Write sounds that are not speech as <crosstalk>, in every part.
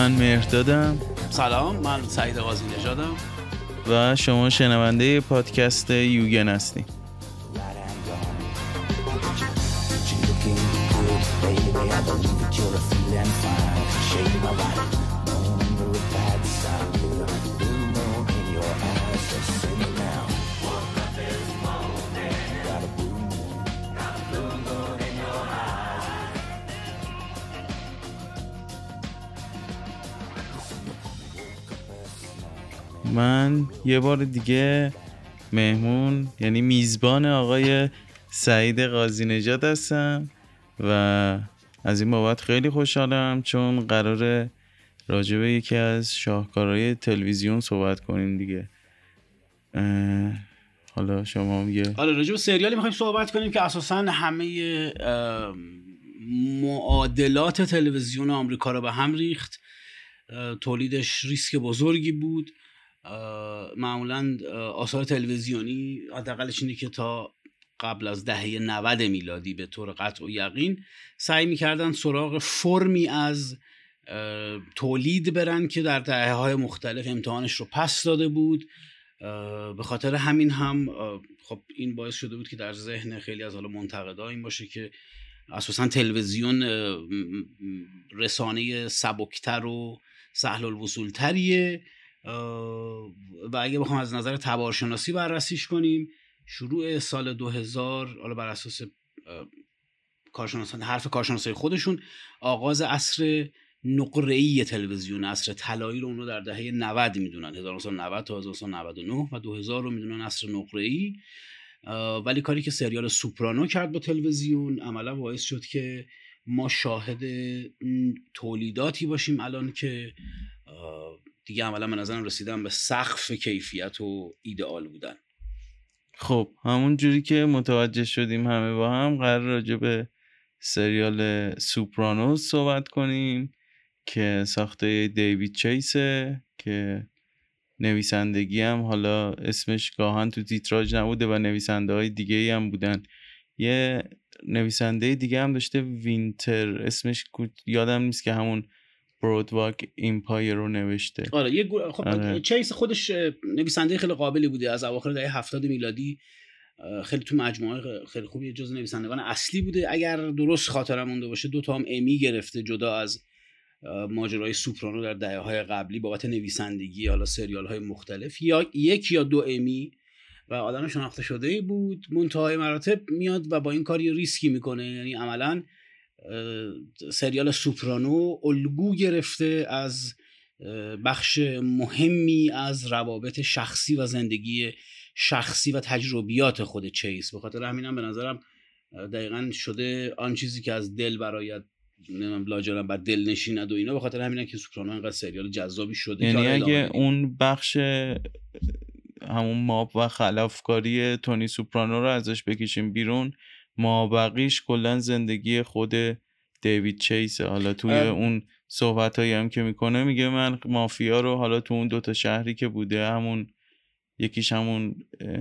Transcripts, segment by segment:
من مهردادم. سلام من سعید قاضی نژادم. و شما شنونده پادکست یوگن هستیم. بار دیگه مهمون یعنی میزبان آقای سعید قاضی نژاد هستم و از این بابت خیلی خوشحالم چون قرار راجبه یکی از شاهکارهای تلویزیون صحبت کنیم دیگه. حالا شما یه حالا راجب سریالی می‌خوایم صحبت کنیم که اساسا همه معادلات تلویزیون آمریکا رو به هم ریخت. تولیدش ریسک بزرگی بود. معمولا آثار تلویزیونی حداقلش اینه که تا قبل از دهه 90 میلادی به طور قطع و یقین سعی می‌کردن سراغ فرمی از تولید برن که در دهه های مختلف امتحانش رو پس داده بود. به خاطر همین هم خب این باعث شده بود که در ذهن خیلی از حالا منتقدا این باشه که اساسا تلویزیون رسانه سبکتر و سهل الوصول تریه و اگه بخوام از نظر تبارشناسی بررسیش کنیم شروع سال 2000 حالا بر اساس کارشناسان حرف کارشناسای خودشون آغاز عصر نقره‌ای تلویزیون عصر طلایی رو اونو در دهه 90 می‌دونن 1990 تا 1999 و 2000 رو می‌دونن عصر نقره‌ای. ولی کاری که سریال سوپرانو کرد با تلویزیون عملا باعث شد که ما شاهد تولیداتی باشیم الان که دیگه عملا به نظرم رسیدن به سقف کیفیت و ایدئال بودن. خب همون جوری که متوجه شدیم همه با هم قرار راجع به سریال سوپرانوس صحبت کنیم که ساخته دیوید چیسه که نویسندگی هم حالا اسمش گاهن تو تیتراژ نبوده و نویسنده های دیگه هم بودن. یه نویسنده دیگه هم داشته وینتر اسمش یادم نیست که همون Boardwalk Empire رو نوشته. آره یه خب آره. چیس خودش نویسنده خیلی قابلی بوده. از اواخر دهه 70 میلادی خیلی تو مجموعه خیلی خوبی جز نویسندگان اصلی بوده. اگر درست خاطرم مونده باشه دو تا هم امی گرفته جدا از ماجرای سوپرانو در دهه های قبلی بابت نویسندگی حالا سریال های مختلف. یا یک یا دو امی و آدم شناخته شده بود. منتهای مراتب میاد و با این کاری ریسکی می‌کنه. یعنی عملا سریال سوپرانو الگو گرفته از بخش مهمی از روابط شخصی و زندگی شخصی و تجربیات خود چیس. به خاطر همینم به نظرم دقیقا شده آن چیزی که از دل برایت نمیم لاجرم بعد دل نشیند و اینا. به خاطر همینه که سوپرانو اینقدر سریال جذابی شده یعنی اگه اون بخش همون ماب و خلافکاری تونی سوپرانو رو ازش بکشیم بیرون مابقیش کلا زندگی خود دیوید چیسه. حالا توی اون صحبت هایی هم که می‌کنه میگه من مافیا رو حالا تو اون دوتا شهری که بوده همون یکیش همون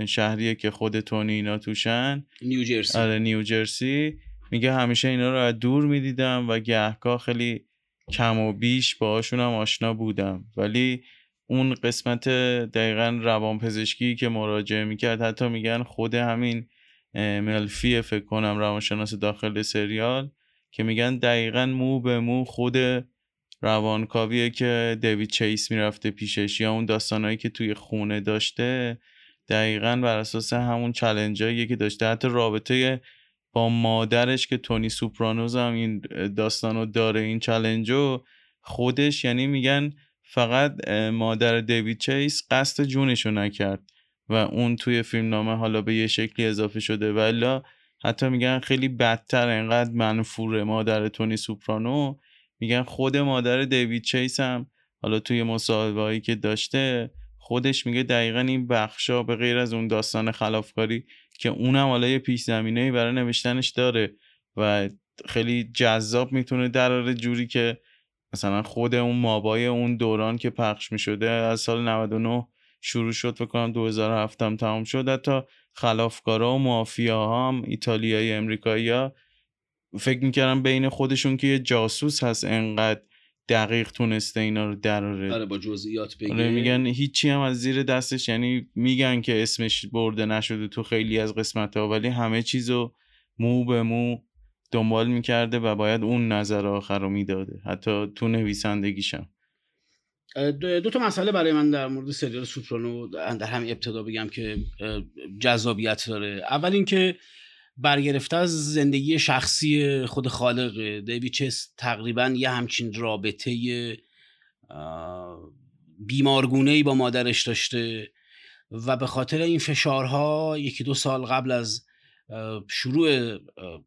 شهریه که خود تونی اینا توشن. نیوجرسی آره نیوجرسی میگه همیشه اینا رو از دور می‌دیدم و گهگاه خیلی کم و بیش باهاشون هم آشنا بودم. ولی اون قسمت دقیقا روانپزشکی که مراجعه می‌کرد حتی میگن خود همین ملفی فکر کنم روانشناس داخل سریال که میگن دقیقا مو به مو خود روانکاویه که دیوید چیس می‌رفته پیشش یا اون داستانهایی که توی خونه داشته دقیقا بر اساس همون چلنجاییه که داشته. حتی رابطه با مادرش که تونی سوپرانوز هم این داستانو داره این چلنجو خودش یعنی میگن فقط مادر دیوید چیس قصد جونشو نکرد. و اون توی فیلم نامه حالا به یه شکلی اضافه شده. ولی حتی میگن خیلی بدتر انقدر منفور مادر تونی سوپرانو میگن خود مادر دیوید چیس هم حالا توی مصاحبه که داشته خودش میگه دقیقا این بخشا به غیر از اون داستان خلافکاری که اونم حالا یه پیش زمینه برای نوشتنش داره و خیلی جذاب می‌تونه دراره جوری که مثلا خود اون مابای اون دوران که پخش می‌شده از سال 99 شروع شد فکر کنم 2007 هم تمام شد. حتی خلافکارا و مافیا هم ایتالیایی امریکایی ها فکر می‌کردم بین خودشون که یه جاسوس هست انقدر دقیق تونسته اینا رو دراره آره. با جزئیات بگه. آره میگن هیچی هم از زیر دستش یعنی میگن که اسمش برده نشده تو خیلی از قسمت ها ولی همه چیزو مو به مو دنبال می‌کرده و باید اون نظر آخر رو می‌داده. حتی تو نویسندگیشم. دو تا مسئله برای من در مورد سریال سوپرانو در همین ابتدا بگم که جذابیت داره. اول اینکه برگرفته از زندگی شخصی خود خالق دیوید چس تقریبا یه همچین رابطه بیمارگونه ای با مادرش داشته و به خاطر این فشارها یکی دو سال قبل از شروع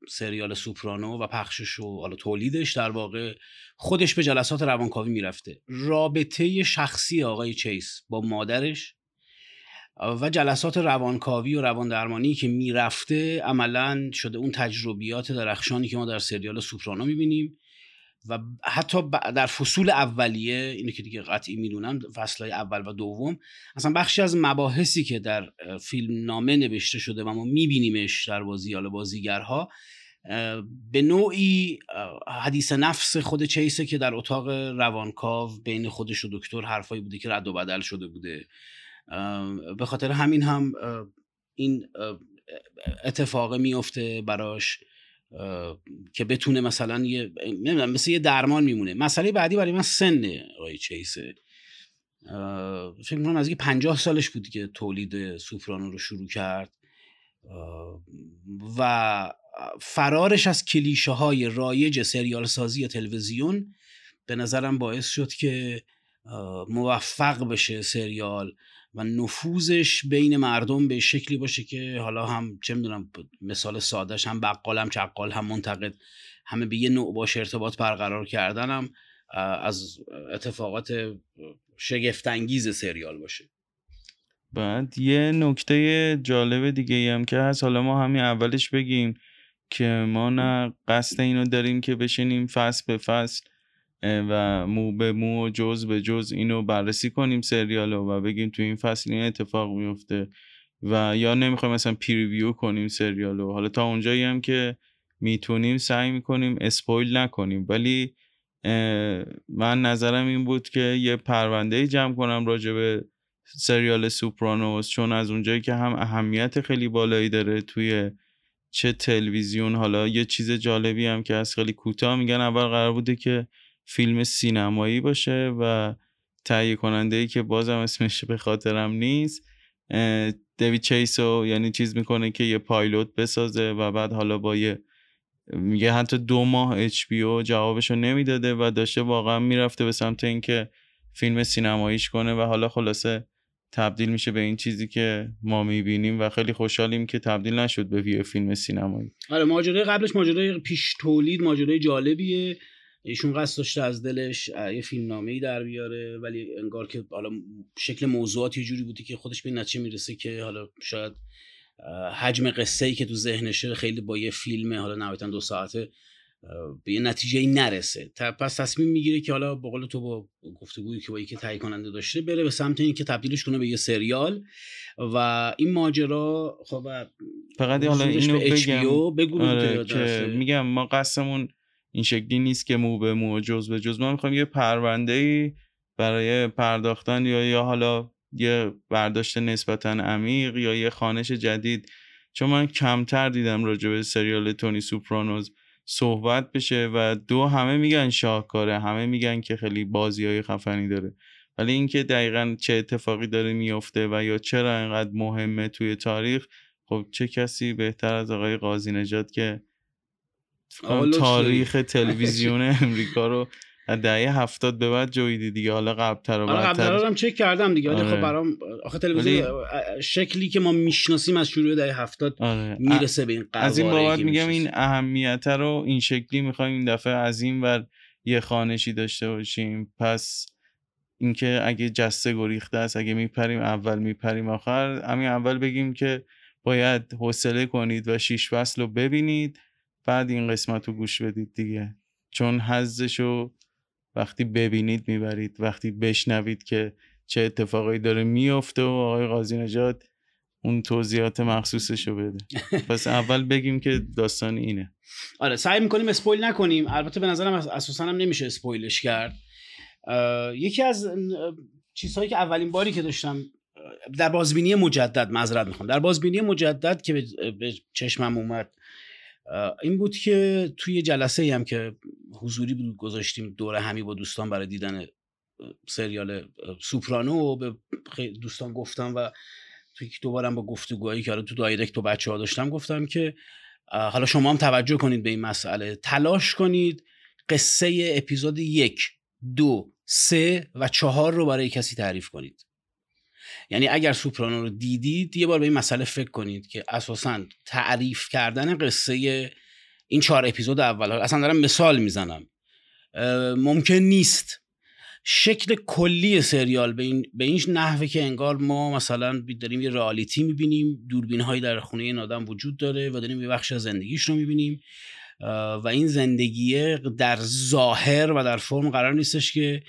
سریال سوپرانو و پخشش و حالا تولیدش در واقع خودش به جلسات روانکاوی می‌رفته. رابطه شخصی آقای چیس با مادرش و جلسات روانکاوی و رواندرمانی که می‌رفته عملا شده اون تجربیات درخشانی که ما در سریال سوپرانو می‌بینیم. و حتی در فصول اولیه اینو که دیگه قطعی می‌دونن فصلهای اول و دوم اصلا بخشی از مباحثی که در فیلم نامه نوشته شده و ما میبینیمش در بازی حالا بازیگرها به نوعی حدیث نفس خود چیسه که در اتاق روانکاو بین خودش و دکتر حرفایی بوده که رد و بدل شده بوده. به خاطر همین هم این اتفاق میفته براش. که بتونه مثلا یه نمی‌دونم مثل یه درمان میمونه. مسئله بعدی برای من سن آقای چیسه فکر می‌کنم از 50 سالش بود که تولید سوپرانو رو شروع کرد. و فرارش از کلیشه های رایج سریال سازی تلویزیون به نظرم باعث شد که موفق بشه سریال. و نفوذش بین مردم به شکلی باشه که حالا هم چه می‌دونم مثال سادهش هم بقال هم چقال هم منتقد همه به یه نوع باش ارتباط برقرار کردنم از اتفاقات شگفتانگیز سریال باشه. بعد یه نکته جالب دیگه هم که هست. حالا ما همین اولش بگیم که ما نه قصد اینو داریم که بشینیم فصل به فصل و مو به مو و جز به جز اینو بررسی کنیم سریالو و بگیم تو این فصل این اتفاق میفته و یا نمی‌خوایم مثلا پیریویو کنیم سریالو. حالا تا اونجایی هم که می‌تونیم سعی می‌کنیم اسپویل نکنیم. ولی من نظرم این بود که یه پرونده جمع کنم راجع به سریال سوپرانوس چون از اونجایی که هم اهمیت خیلی بالایی داره توی چه تلویزیون. حالا یه چیز جالبی هم که از خیلی کوتاه میگن اول قرار بوده که فیلم سینمایی باشه و تهیه کننده ای که بازم اسمش به خاطرم نیست دیوید چیسو یعنی چیز می‌کنه که یه پایلوت بسازه و بعد حالا با یه میگه حتی دو ماه اچ بی او جوابشو نمی‌داده و داشته واقعا می‌رفته به سمت اینکه فیلم سینماییش کنه و حالا خلاصه تبدیل میشه به این چیزی که ما می‌بینیم و خیلی خوشحالیم که تبدیل نشد به یه فیلم سینمایی. آره ماجرای قبلش ماجرای پیش تولید ماجرای جالبیه. ایشون قصد داشته از دلش یه فیلم نامه ای در بیاره ولی انگار که حالا شکل موضوعات یه جوری بودی که خودش به نتیجه می‌رسه که حالا شاید حجم قصه ای که تو ذهنشه خیلی با یه فیلم حالا نهایتا دو ساعته به یه نتیجه ای نرسه پس تصمیم می‌گیره که حالا به قول تو با گفتگویی که با یکی تهیه کننده داشته بره به سمت اینکه تبدیلش کنه به یه سریال و این ماجرا خب فقط حالا اینو بگم. آره که میگم ما قصمون این شکلی نیست که مو به مو جز به جز. ما می‌خوایم یه پرونده ای برای پرداختن یا یا حالا یه برداشت نسبتا عمیق یا یه خانش جدید. چون من کمتر دیدم راجع به سریال تونی سوپرانوز صحبت بشه و دو همه میگن شاهکاره همه میگن که خیلی بازی های خفنی داره. ولی اینکه دقیقا چه اتفاقی داره میفته و یا چرا اینقدر مهمه توی تاریخ خب چه کسی بهتر از آقای قاضی نجات که تاریخ تلویزیون <laughs> امریکا رو دهه هفتاد به بعد جویدی دیگه. حالا قبلتر و آره، بعدتر هم چک کردم دیگه خب آره. برام آخه تلویزیون شکلی که ما می‌شناسیم از شروع دهه هفتاد آره. می‌رسه به این از این بابت میگم این اهمیت رو این شکلی می‌خوایم این دفعه از این ور یه خانشی داشته باشیم. پس اینکه اگه جسته گریخته است اگه میپریم اول میپریم آخر. همین اول بگیم که باید حوصله کنید و شیش فصل رو ببینید. بعد این قسمت رو گوش بدید دیگه. چون حزشو وقتی ببینید می‌برید. وقتی بشنوید که چه اتفاقایی داره میفته و آقای قاضی نجات اون توضیحات مخصوصش رو بده. <laughs> پس اول بگیم که داستان اینه. آره سعی می‌کنیم اسپویل نکنیم. البته به نظرم اساسا هم نمیشه اسپویلش کرد. یکی از چیزهایی که اولین باری که داشتم در بازبینی مجدد معذرت می‌خوام. در بازبینی مجدد که به چشمم اومد این بود که توی جلسه هم که حضوری بود گذاشتیم دوره همی با دوستان برای دیدن سریال سوپرانو به دوستان گفتم و توی دوبارم با گفتگوهایی که تو دایرکت با بچه ها داشتم گفتم که حالا شما هم توجه کنید به این مسئله. تلاش کنید قصه اپیزود یک دو سه و چهار رو برای کسی تعریف کنید. یعنی اگر سوپرانو رو دیدید یه بار به این مسئله فکر کنید که اساسا تعریف کردن قصه این چهار اپیزود اول اصلا دارم مثال می‌زنم ممکن نیست. شکل کلی سریال به این, به این نحوه که انگار ما مثلا داریم یه رئالیتی می‌بینیم دوربین هایی در خونه این آدم وجود داره و داریم یه بخش از زندگیش رو می‌بینیم و این زندگی در ظاهر و در فرم قرار نیستش که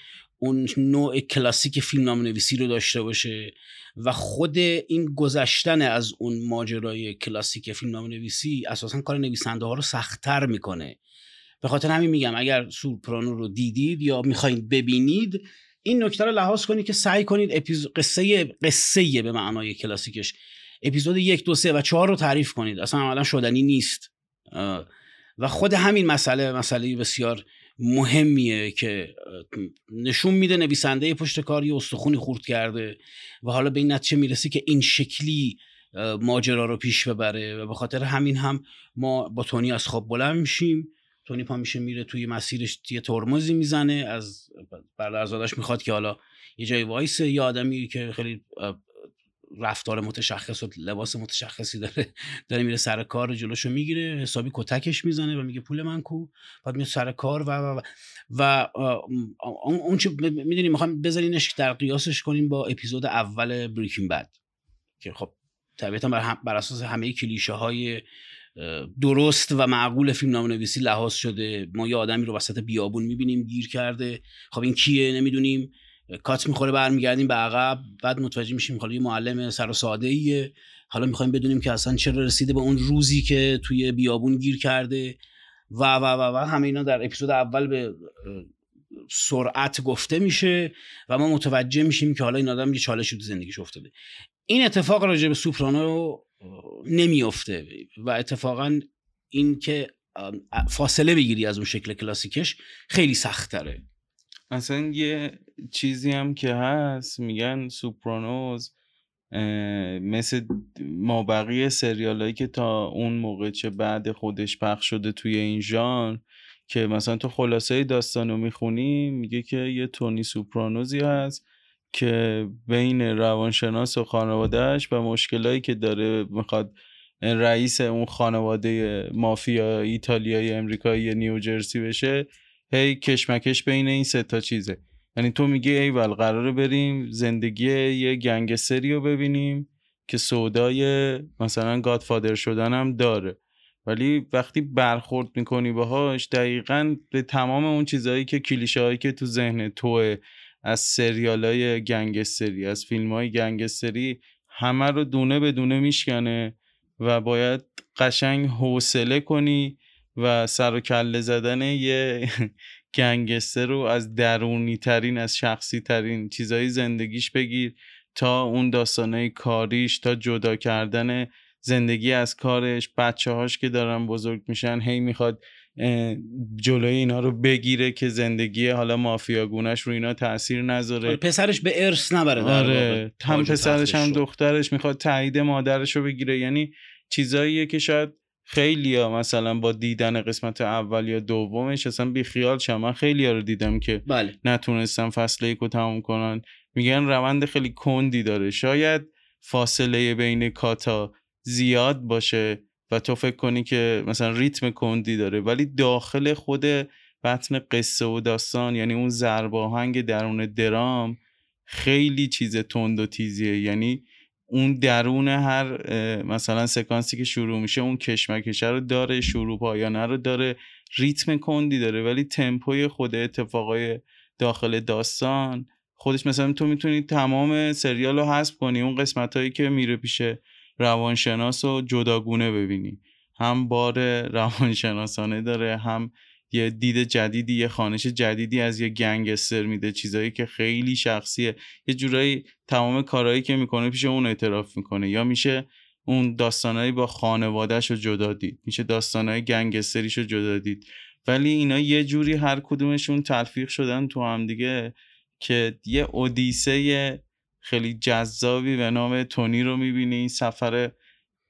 اون نوع کلاسیک فیلم نام نویسی رو داشته باشه و خود این گذشتن از اون ماجرای کلاسیک فیلم نام نویسی اساسا کار نویسنده ها رو سختتر می‌کنه. به خاطر همین میگم اگر سورپرانو رو دیدید یا می‌خواید ببینید این نکته رو لحاظ کنید که سعی کنید اپیز... قصه قصه به معنای کلاسیکش اپیزود یک دو سه و چهار رو تعریف کنید. اصلا عملا شدنی نیست. و خود همین مسئله مسئله بسیار مهمیه که نشون میده نویسنده پشت کاری استخونی خورد کرده و حالا به این نتیجه می‌رسی که این شکلی ماجرا رو پیش ببره و به خاطر همین هم ما با تونی از خواب بلند میشیم. تونی پا میشه میره توی مسیرش یه ترمزی می‌زنه از برادرزادش می‌خواد که حالا یه جای وایسه یه آدمی که خیلی رفتار متشخص و لباس متشخصی داره داره میره سر کار جلوشو می‌گیره حسابی کتکش می‌زنه و میگه پول من کو؟ بعد میاد سر کار و و و, اون چه می‌دونی می‌خوام بذارینش در قیاسش کنیم با اپیزود اول بریکینگ بد که خب طبیعتا بر, بر اساس همه کلیشه های درست و معقول فیلم نام نویسی لحاظ شده. ما یه آدمی رو وسط بیابون می‌بینیم گیر کرده. خب این کیه؟ نمی‌دونیم. کات می‌خوره برمیگردیم به عقب بعد متوجه میشیم حالا یه معلم سر و ساده ایه حالا می‌خوایم بدونیم که اصلا چرا رسیده به اون روزی که توی بیابون گیر کرده. و و و و همه اینا در اپیزود اول به سرعت گفته میشه و ما متوجه میشیم که حالا این آدم یه چالشی تو زندگیش افتاده. این اتفاق راجع به سوپرانو نمیافته. و اتفاقا این که فاصله بگیری از اون شکل کلاسیکش خیلی سخت اصلا یه چیزی هم که هست میگن سوپرانوز مثل مابقی سریال هایی که تا اون موقع چه بعد خودش پخش شده توی این ژان که مثلا تو خلاصه داستان رو می‌خونی میگه که یه تونی سوپرانوزی هست که بین روانشناس و خانوادهش و مشکلایی که داره می‌خواد رئیس اون خانواده مافیا ایتالیایی امریکایی نیوجرسی بشه هی کشمکش بین این سه تا چیزه. یعنی تو میگی ایول قراره بریم زندگی یه گنگستری رو ببینیم که سودای مثلا گادفادر شدن هم داره. ولی وقتی برخورد می‌کنی باهاش دقیقا به تمام اون چیزهایی که کلیشه هایی که تو ذهن توه از سریال های گنگستری از فیلم های گنگستری همه رو دونه به دونه میشکنه و باید قشنگ حوصله کنی و سر و کله زدن یه <laughs> گنگستر رو از درونی ترین از شخصی ترین چیزای زندگیش بگیر تا اون داستانه کاریش تا جدا کردن زندگی از کارش. بچه هاش که دارن بزرگ میشن هی می‌خواد جلوی اینا رو بگیره که زندگی حالا مافیاگونش رو اینا تاثیر نذاره. پسرش به ارث نبره آره هم پسرش هم دخترش می‌خواد تایید مادرش رو بگیره. یعنی چیزاییه که شاید خیلی ها مثلا با دیدن قسمت اول یا دومش اصلا بی خیال شم من خیلی ها رو دیدم که بله. نتونستم فصل یک رو تموم کنن. میگن روند خیلی کندی داره. شاید فاصله بین کاتا زیاد باشه و تو فکر کنی که مثلا ریتم کندی داره. ولی داخل خود بطن قصه و داستان یعنی اون زرباهنگ درون درام خیلی چیز تند و تیزیه. یعنی اون درون هر مثلا سکانسی که شروع میشه اون کشمکشه رو داره شروع پایانه رو داره ریتم کندی داره ولی تمپوی خود اتفاقای داخل داستان خودش مثلا تو می‌تونی تمام سریال رو حذف کنی اون قسمت هایی که میره پیش روانشناس رو جداگونه ببینی. هم بار روانشناسانه داره هم یه دید جدیدی یه خانش جدیدی از یه گنگستر میده چیزایی که خیلی شخصیه. یه جورایی تمام کارهایی که می‌کنه پیش اون اعتراف می‌کنه. یا میشه اون داستانهایی با خانوادهش رو جدا دید میشه داستانهای گنگستریش رو جدا دید. ولی اینا یه جوری هر کدومشون تلفیق شدن تو هم دیگه که یه اودیسه خیلی جذابی به نام تونی رو می‌بینی این سفر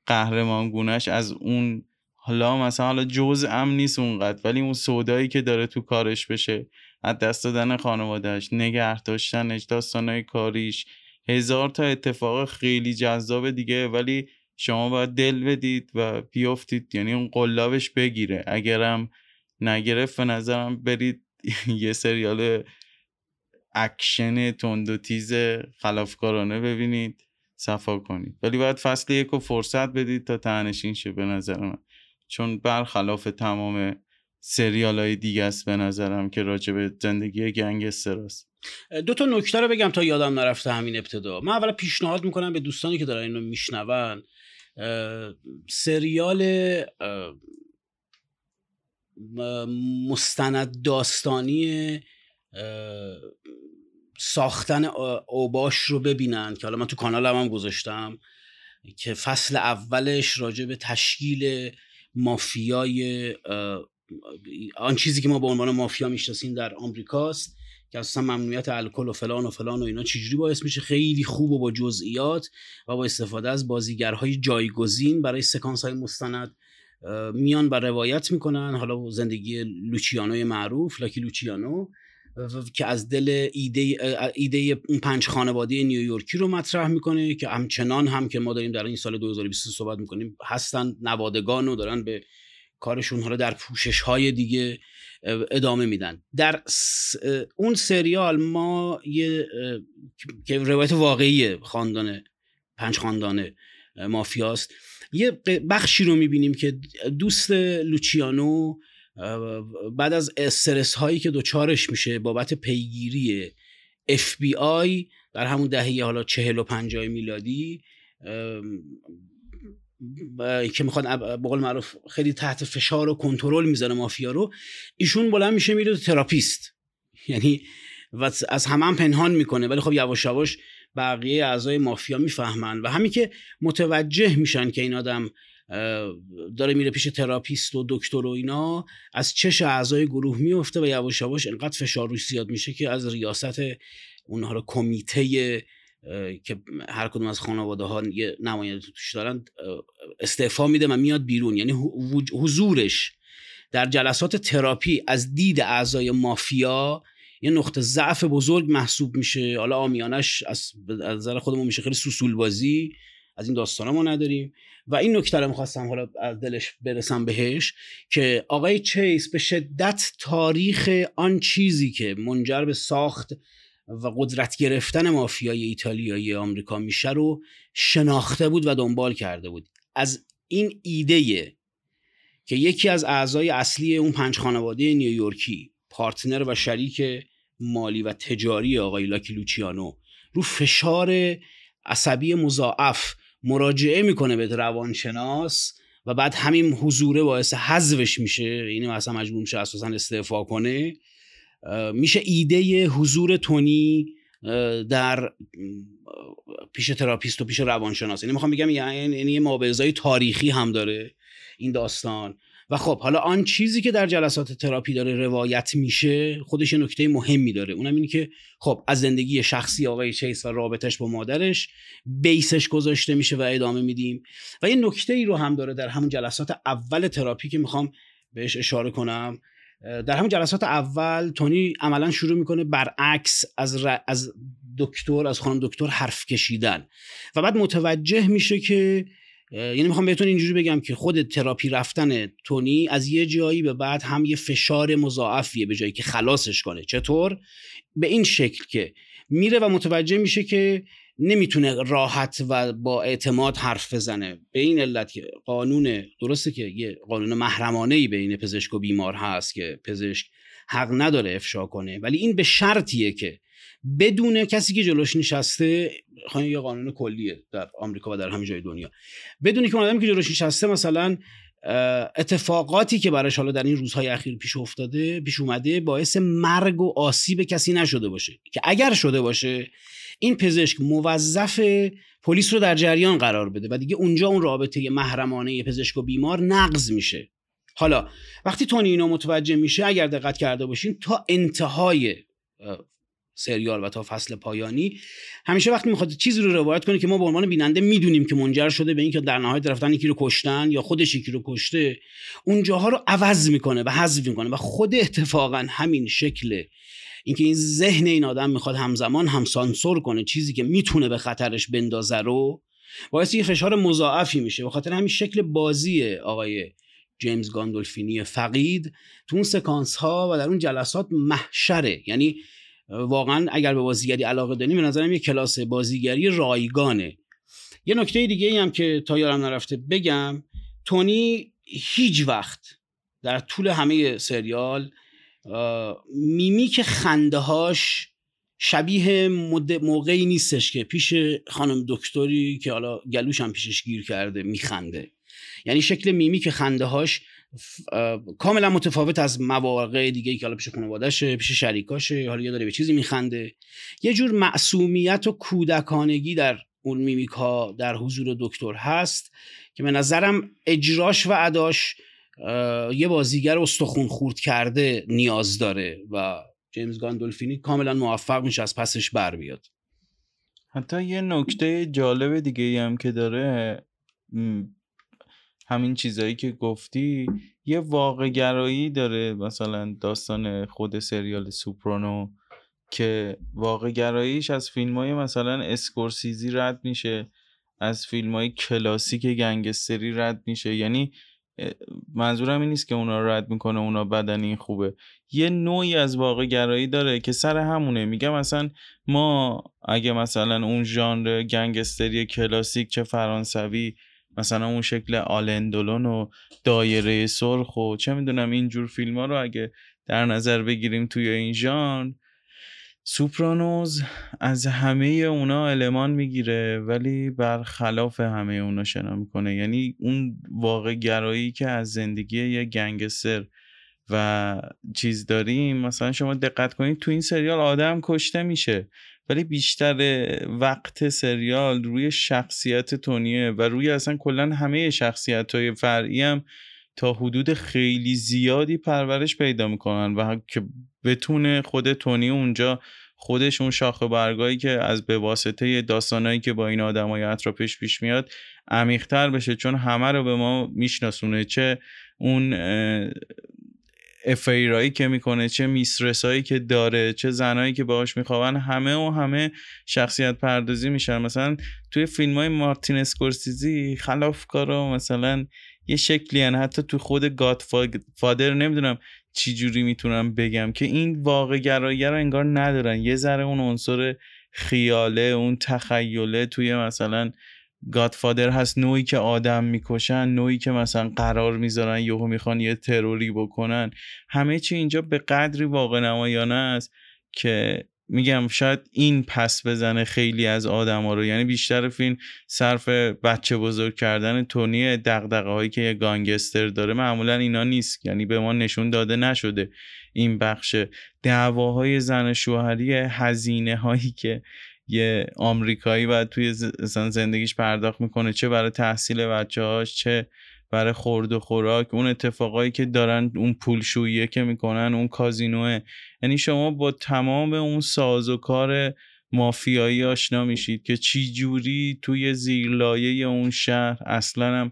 قهرمانگونش از اون حالا مثلا حالا جز ام نیست اونقدر ولی اون سودایی که داره تو کارش بشه از دست دادن خانوادهش نگه داشتنش داستانهای کاریش هزار تا اتفاق خیلی جذاب دیگه ولی شما باید دل بدید و بیافتید یعنی اون قلابش بگیره. اگرم نگرفت به نظرم برید <laughs> یه سریال اکشن تند و تیز خلافکارانه ببینید صفا کنید. ولی باید فصل یک رو فرصت بدید تا ته‌نشین شه به نظر من. چون برخلاف تمام سریال های دیگه است به نظرم که راجع به زندگی گنگستر است. دو تا نکته رو بگم تا یادم نرفته همین ابتدا. من اولا پیشنهاد می‌کنم به دوستانی که دارن اینو میشنون سریال مستند داستانی ساختن اوباش رو ببینن که حالا من تو کانالم هم گذاشتم که فصل اولش راجع به تشکیل مافیای آن چیزی که ما به عنوان مافیا می‌شناسیم در آمریکاست که اصلا ممنوعیت الکل و فلان و فلان و اینا چجوری باعث میشه خیلی خوب و با جزئیات و با استفاده از بازیگرهای جایگزین برای سکانس های مستند میان و روایت می‌کنن. حالا زندگی لوچیانوی معروف لاکی لوچیانو. که از دل ایده ایده اون پنج خانواده نیویورکی رو مطرح می‌کنه که همچنان هم که ما داریم در این سال 2020 صحبت می‌کنیم هستن نوادگان و دارن به کارشون حالا در پوشش های دیگه ادامه میدن. در اون سریال ما یه که روایت واقعی خاندان پنج خاندان مافیاست. یه بخشی رو می‌بینیم که دوست لوچیانو بعد از استرس هایی که دچارش میشه بابت پیگیری اف بی آی در همون دهه حالا چهل و پنجاه میلادی که می‌خواد به قول معروف خیلی تحت فشار و کنترل می‌زنه مافیا رو ایشون بلند میشه میره تراپیست. یعنی و از همه هم پنهان می‌کنه ولی خب یواش یواش بقیه اعضای مافیا می‌فهمن. و همین که متوجه میشن که این آدم داره میره پیش تراپیست و دکتر و اینا از چش اعضای گروه میفته و یواش یواش انقدر فشار روش زیاد میشه که از ریاست اونها رو کمیته که هر کدوم از خانواده ها یه نماینده توش دارن استعفا میده و میاد بیرون. یعنی حضورش در جلسات تراپی از دید اعضای مافیا یه نقطه ضعف بزرگ محسوب میشه. حالا عامیانش از نظر خودمون میشه خیلی سوسول بازی از این داستان ما نداریم. و این نکته رو می‌خواستم حالا از دلش برسم بهش که آقای چیس به شدت تاریخ آن چیزی که منجر به ساخت و قدرت گرفتن مافیای ایتالیایی آمریکا میشه رو شناخته بود و دنبال کرده بود. از این ایده که یکی از اعضای اصلی اون پنج خانواده نیویورکی پارتنر و شریک مالی و تجاری آقای لاکی لوچیانو رو فشار عصبی مضاعف مراجعه می‌کنه به روانشناس و بعد همین حضوره باعث حذفش میشه اینو اصلا مجبور میشه اساسا استعفا کنه میشه ایده حضور تونی در پیش تراپیست و پیش روانشناس. یعنی می‌خوام بگم یعنی یه مابه‌ازای تاریخی هم داره این داستان. و خب حالا آن چیزی که در جلسات تراپی داره روایت میشه خودش نکته مهمی داره. اونم اینه که خب از زندگی شخصی آقای چیس و رابطش با مادرش بیسش گذاشته میشه و ادامه میدیم. و یه نکته ای رو هم داره در همون جلسات اول تراپی که می‌خوام بهش اشاره کنم. در همون جلسات اول تونی عملا شروع می‌کنه برعکس از, از دکتر از خانم دکتر حرف کشیدن. و بعد متوجه میشه که یعنی می‌خوام بهتون اینجوری بگم که خود تراپی رفتن تونی از یه جایی به بعد هم یه فشار مضاعفیه به جایی که خلاصش کنه. چطور؟ به این شکل که میره و متوجه میشه که نمی‌تونه راحت و با اعتماد حرف بزنه. به این علت که قانون درسته که یه قانون محرمانه ای بین پزشک و بیمار هست که پزشک حق نداره افشا کنه ولی این به شرطیه که بدون کسی که جلوش نشسته یه قانون کلیه در آمریکا و در همه جای دنیا. بدونی که اون آدمی که جلوش نشسته مثلا اتفاقاتی که براش حالا در این روزهای اخیر پیش افتاده پیش اومده باعث مرگ و آسیب کسی نشده باشه. که اگر شده باشه این پزشک موظف پلیس رو در جریان قرار بده و دیگه اونجا اون رابطه محرمانه پزشک و بیمار نقض میشه. حالا وقتی تونی اینو متوجه میشه اگر دقت کرده باشین تا انتهای سریال و تا فصل پایانی همیشه وقتی می‌خواد چیزی رو روایت کنه که ما به عنوان بیننده می‌دونیم که منجر شده به اینکه در نهایت رفتن یکی رو کشتن یا خودش یکی رو کشته اونجاها رو عوض می‌کنه و حذف می‌کنه و خود اتفاقا همین شکل اینکه این ذهن این آدم می‌خواد همزمان هم سانسور کنه چیزی که می‌تونه به خطرش بندازه رو باعث یه فشار مضاعفی میشه. به خاطر همین شکل بازی آقای جیمز گاندولفینی فقید تو اون سکانس ها و در اون جلسات محشره. یعنی واقعا اگر به بازیگری علاقه داریم به نظرم یه کلاس بازیگری رایگانه. یه نکته دیگه ای هم که تا یارم نرفته بگم تونی هیچ وقت در طول همه سریال میمیک خنده هاش شبیه موقعی نیستش که پیش خانم دکتری که حالا گلوش هم پیشش گیر کرده میخنده. یعنی شکل میمیک خنده هاش کاملا متفاوت از مواقع دیگه که حالا پیش خانوادهشه پیش شریکاشه حالا یه داره به چیزی میخنده. یه جور معصومیت و کودکانگی در اون میمیک ها در حضور دکتر هست که به نظرم اجراش و اداش یه بازیگر استخون خورد کرده نیاز داره و جیمز گاندولفینی کاملا موفق میشه از پسش بر بیاد. حتی یه نکته جالب دیگه هم که داره همین چیزایی که گفتی یه واقع گرایی داره مثلا داستان خود سریال سوپرانو که واقع گراییش از فیلم های مثلا اسکورسیزی رد میشه از فیلم های کلاسیک گنگستری رد میشه. یعنی منظورم این نیست که اونا رد می‌کنه اونا بدنی خوبه. یه نوعی از واقع گرایی داره که سر همونه. میگم مثلا ما اگه مثلا اون ژانر گنگستری کلاسیک چه فرانسوی مثلا اون شکل آلندولون و دایره سرخ و چه می‌دونم اینجور فیلم ها رو اگه در نظر بگیریم توی این ژانر سوپرانوز از همه اونا المان می‌گیره ولی برخلاف همه اونا شنا می‌کنه. یعنی اون واقع گرایی که از زندگی یه گنگستر و چیز داریم مثلا شما دقت کنید تو این سریال آدم کشته میشه. ولی بیشتر وقت سریال روی شخصیت تونیه و روی اصلا کلا همه شخصیت های فرعی هم تا حدود خیلی زیادی پرورش پیدا می‌کنن و که بتونه خود تونی اونجا خودش اون شاخه برگایی که از به واسطه داستانایی که با این آدمای اطرافش پیش میاد عمیقتر بشه. چون همه رو به ما میشناسونه چه اون افیرایی که می‌کنه چه میسرسایی که داره چه زنایی که باهاش میخوابن همه و همه شخصیت پردازی میشن مثلا توی فیلم های مارتین اسکورسیزی خلافکارا مثلا یه شکلی هن. حتی تو خود گاد فادر نمی‌دونم چی جوری می‌تونم بگم که این واقع گرایی رو انگار ندارن یه ذره اون عنصر خیاله اون تخیله توی مثلا گادفادر هست نوعی که آدم می‌کشن نوعی که مثلا قرار می‌ذارن یهو می‌خوان یه تروری بکنن. همه چی اینجا به قدری واقع نمایانه است که میگم شاید این پس بزنه خیلی از آدم ها رو. یعنی بیشتر فیلم صرف بچه بزرگ کردن تونی دقدقه هایی که یه گانگستر داره معمولا اینا نیست. یعنی به ما نشون داده نشده این بخش. دعواهای زن شوهری هزینه هایی که یه آمریکایی باید توی زندگیش پرداخت می‌کنه. چه برای تحصیل بچه هاش چه برای خورد و خوراک. اون اتفاقایی که دارن اون پولشویی که می‌کنن اون کازینوه. یعنی شما با تمام اون ساز و کار مافیایی آشنا میشید که چی جوری توی زیرلایه اون شهر اصلا هم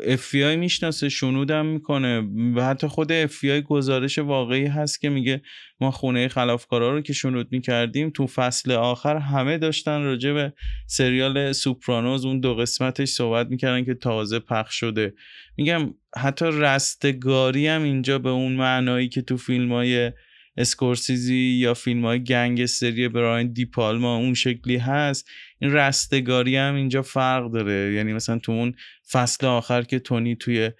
FBI می‌شناسه شنودم می‌کنه. و حتی خود FBI گزارش واقعی هست که میگه ما خونه خلافکارا رو که شنود می‌کردیم تو فصل آخر همه داشتن راجع به سریال سوپرانوز اون دو قسمتش صحبت می‌کردن که تازه پخش شده. میگم حتی رستگاری هم اینجا به اون معنایی که تو فیلم های اسکورسیزی یا فیلم های گنگستری براین دیپالما اون شکلی هست این رستگاری هم اینجا فرق داره. یعنی مثلا تو اون فصل آخر که تونی توی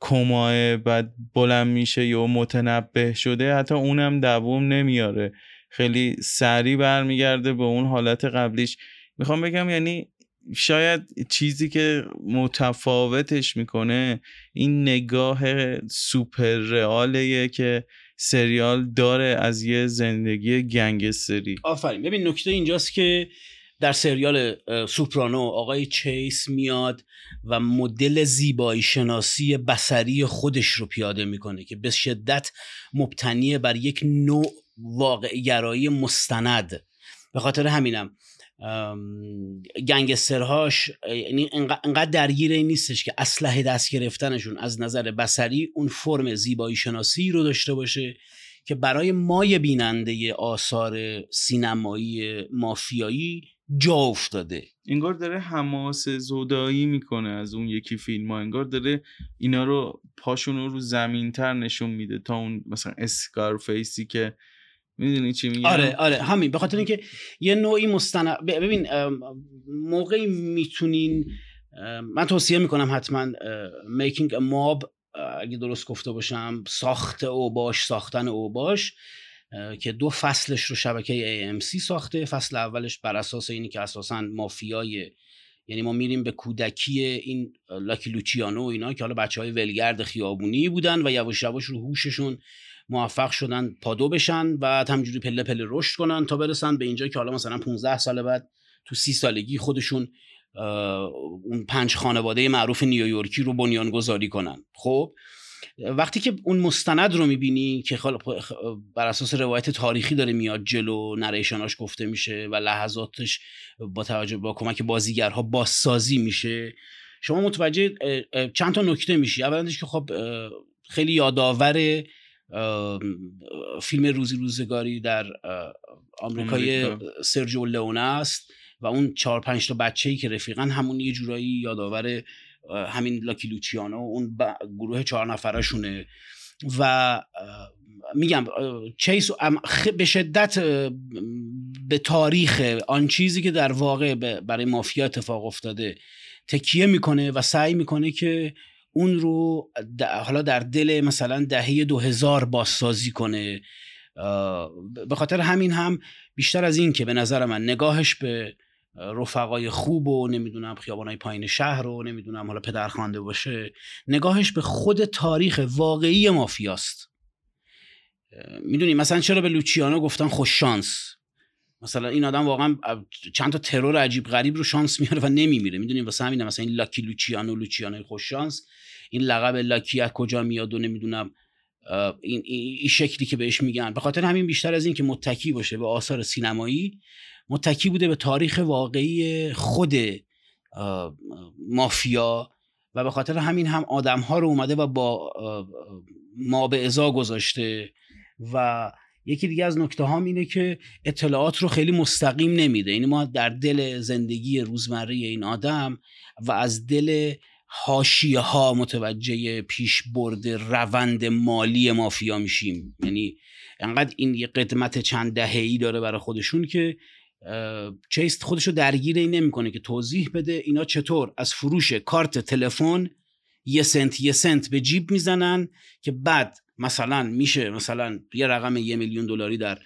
کماه بعد بلند میشه یا متنبه شده حتی اونم دووم نمیاره. خیلی سریع برمیگرده به اون حالت قبلیش. می‌خوام بگم یعنی شاید چیزی که متفاوتش می‌کنه این نگاه سوپر رئاله که سریال داره از یه زندگی گنگستری. آفرین. ببین نکته اینجاست که در سریال سوپرانو آقای چیس میاد و مدل زیبایی شناسی بسری خودش رو پیاده می‌کنه که به شدت مبتنی بر یک نوع واقع گرایی مستند. به خاطر همینم گنگسترهاش یعنی انقدر درگیر این نیستش که اسلحه دست گرفتنشون از نظر بسری اون فرم زیبایی شناسی رو داشته باشه که برای مای بیننده آثار سینمایی مافیایی جا افتاده. انگار داره حماس زودایی می‌کنه از اون یکی فیلم ها. انگار داره اینا رو پاشون رو زمین تر نشون میده تا اون مثلا اسکارفیسی که می‌دونی چی میگم؟ آره آره همین به خاطر اینکه یه نوعی مستند ببین موقعی می‌تونین من توصیه می‌کنم حتما میکینگ ماب اگه درست گفته باشم ساخت او باش ساختن او باش که دو فصلش رو شبکه AMC ساخته فصل اولش بر اساس اینی که اساسا مافیای یعنی ما میریم به کودکی این لاکی لوچیانو و اینا که حالا بچه های ولگرد خیابونی بودن و یواش یواش رو هوششون موفق شدن پادو بشن بعد همجوری پله پله رشد کنن تا برسن به اینجا که حالا مثلا 15 سال بعد تو سی سالگی خودشون اون پنج خانواده معروف نیویورکی رو بنیانگذاری کنن. خب؟ وقتی که اون مستند رو می‌بینی که بر اساس روایت تاریخی داره میاد جلو نریشناش گفته میشه و لحظاتش با توجه با کمک بازیگرها بازسازی میشه. شما متوجه چند تا نکته میشی. اولش که خب خیلی یادآور فیلم روزی روزگاری در آمریکای سرجو لئونه است و اون چهار پنج تا بچه ای که رفیقن همون یه جورایی یادآور همین لاکی لوچیانو اون گروه چهار نفرشونه. و میگم چیس به شدت به تاریخ آن چیزی که در واقع برای مافیا اتفاق افتاده تکیه می‌کنه و سعی می‌کنه که اون رو حالا در دل مثلا دهه دو هزار بازسازی کنه. به خاطر همین هم بیشتر از این که به نظر من نگاهش به رفقای خوب و نمی‌دونم خیابانای پایین شهر رو نمی‌دونم حالا پدر خوانده باشه نگاهش به خود تاریخ واقعی مافیاست. می‌دونی مثلا چرا به لوچیانو گفتن خوش شانس؟ مثلا این آدم واقعا چند تا ترور عجیب غریب رو شانس میاره و نمیمیره. می‌دونی؟ واسه همینه مثلا این لاکی لوچیانو لوچیانو خوش شانس. این لقب لاکی از کجا میاد و نمی‌دونم این, این شکلی که بهش میگن. به خاطر همین بیشتر از این که متکی باشه به آثار سینمایی متکی بوده به تاریخ واقعی خود مافیا. و به خاطر همین هم آدم ها رو اومده و با ما به ازا گذاشته و یکی دیگه از نکته ها اینه که اطلاعات رو خیلی مستقیم نمیده. یعنی ما در دل زندگی روزمره این آدم و از دل هاشیه ها متوجه پیش برده روند مالی مافیا میشیم. یعنی انقدر این یه قدمت چند دهه‌ای داره برای خودشون که چیست خودشو درگیر این نمی‌کنه که توضیح بده اینا چطور. از فروش کارت تلفن یه سنت یه سنت به جیب می‌زنن که بعد مثلا میشه مثلا یه رقم یه میلیون دلاری در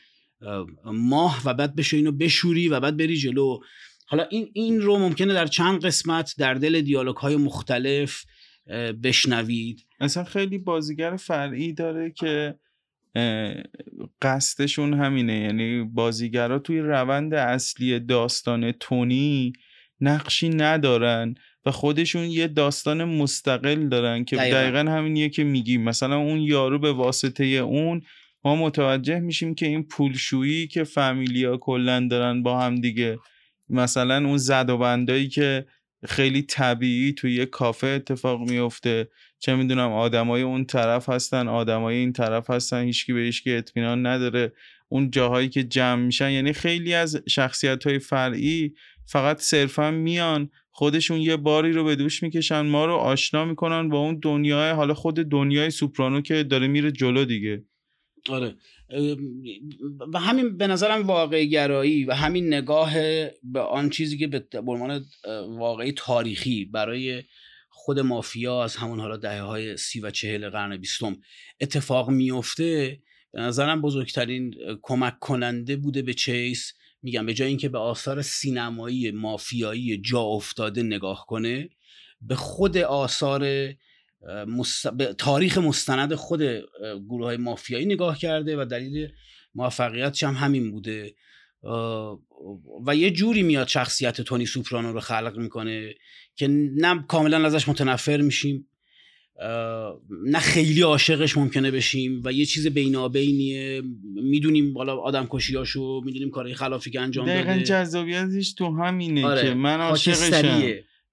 ماه و بعد بشه اینو بشوری و بعد بری جلو. حالا این این رو ممکنه در چند قسمت در دل دیالوگ های مختلف بشنوید. مثلا خیلی بازیگر فرعی داره که قصدشون همینه. یعنی بازیگرا توی روند اصلی داستان تونی نقشی ندارن. و خودشون یه داستان مستقل دارن که دقیقا, دقیقا همینیه که میگیم. مثلا اون یارو به واسطه اون ما متوجه میشیم که این پولشویی که فامیلیا کلا دارن با هم دیگه مثلا اون زد و بندایی که خیلی طبیعی توی یه کافه اتفاق میفته. چه می‌دونم آدمای اون طرف هستن آدمای این طرف هستن هیچکی به هیچکی اطمینان نداره. اون جاهایی که جمع میشن یعنی خیلی از شخصیت های فرعی فقط صرفا میان خودشون یه باری رو به دوش می‌کشن ما رو آشنا می‌کنن با اون دنیای حالا خود دنیای سوپرانو که داره میره جلو دیگه. آره. و همین به نظرم واقع گرایی و همین نگاه به آن چیزی که به عنوان واقعی تاریخی برای خود مافیا از همون حالا دهه های سی و چهل قرن بیستم اتفاق میفته به نظرم بزرگترین کمک کننده بوده به چیس. میگم به جای اینکه به آثار سینمایی مافیایی جا افتاده نگاه کنه به خود آثار به تاریخ مستند خود گروه های مافیایی نگاه کرده و دلیل موفقیتش هم همین بوده. و یه جوری میاد شخصیت تونی سوپرانو رو خلق می‌کنه که نه کاملا ازش متنفر میشیم. نه خیلی عاشقش ممکنه بشیم و یه چیز بینابینیه. می‌دونیم بالا آدم کشیاشو می‌دونیم کارهای خلافی که انجام داده. دقیقا جذابیتش تو همینه آره. که من عاشقشم.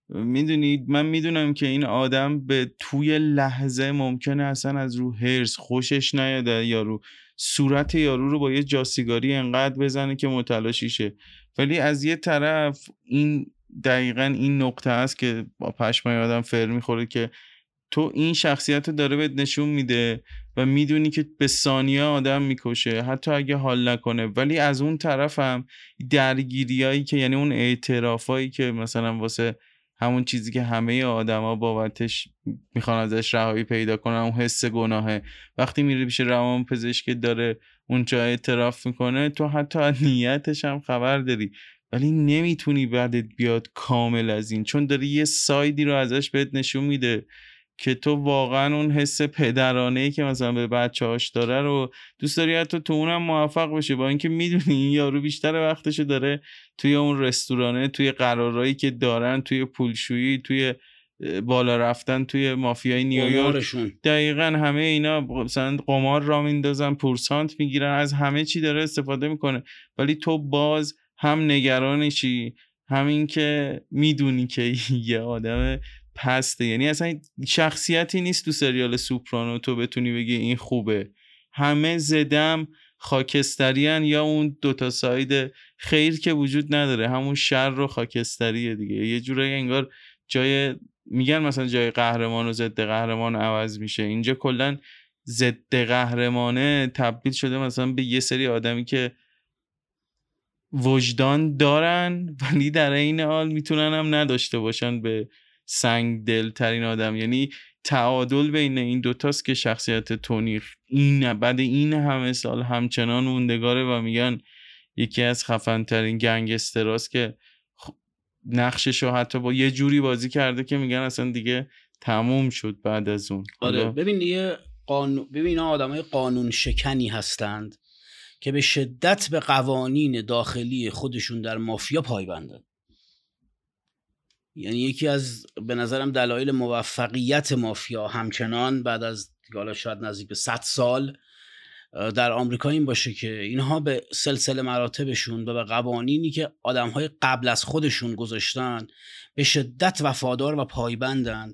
می‌دونید من می‌دونم که این آدم به توی لحظه ممکنه اصلا از رو هرس خوشش نیاده یارو صورت یارو رو با یه جاسیگاری انقدر بزنه که متلاشیشه ولی از یه طرف این دقیقا این نقطه است که با پشمای آدم فر می‌خوره که تو این شخصیت داره بهت نشون میده و می‌دونی که به ثانیه آدم می‌کشه حتی اگه حال نکنه. ولی از اون طرف هم درگیریایی که یعنی اون اعترافایی که مثلا واسه همون چیزی که همه آدما بابتش می‌خوان ازش رهایی پیدا کنن اون حس گناهه. وقتی میره پیش روان پزشک داره اونجا اعتراف می‌کنه تو حتی نیتش هم خبر داری. ولی نمی‌تونی بعدت بیاد کامل از این چون داری یه سایدی رو ازش بهت نشون میده. که تو واقعا اون حس پدرانه ای که مثلا به بچه هاش داره رو دوست داری حتی تو اونم موفق بشه با اینکه می‌دونی این یارو بیشتر وقتشو داره توی اون رستورانه توی قرارایی که دارن توی پولشویی توی بالا رفتن توی مافیای نیویورک. دقیقا همه اینا مثلا قمار را میندازن پورسانت می‌گیرن از همه چی داره استفاده می‌کنه. ولی تو باز هم نگرانشی همین که می‌دونی <laughs> که یه آدم پسته. یعنی اصلا شخصیتی نیست تو سریال سوپرانو تو بتونی بگی این خوبه. همه زدم خاکستریان یا اون دوتا ساید خیر که وجود نداره. همون شر رو خاکستریه دیگه. یه جورایی انگار جای میگن مثلا جای قهرمان و ضد قهرمان عوض میشه. اینجا کلا ضد قهرمانه تبدیل شده مثلا به یه سری آدمی که وجدان دارن ولی در این حال می‌تونن هم نداشته باشن به سنگ دل ترین آدم. یعنی تعادل بین این دوتاست که شخصیت تونی این بعد این همه سال همچنان موندگاره و میگن یکی از خفن ترین گنگستراست که نقشش رو حتی با یه جوری بازی کرده که میگن اصلا دیگه تموم شد بعد از اون. آره ببین یه قانون ببین آدمای قانون شکنی هستند که به شدت به قوانین داخلی خودشون در مافیا پایبندند یعنی یکی از به نظرم دلایل موفقیت مافیا همچنان بعد از حالا شاید نزدیک به 100 سال در آمریکا این باشه که اینها به سلسله مراتبشون و به قوانینی که آدمهای قبل از خودشون گذاشتن به شدت وفادار و پایبندن.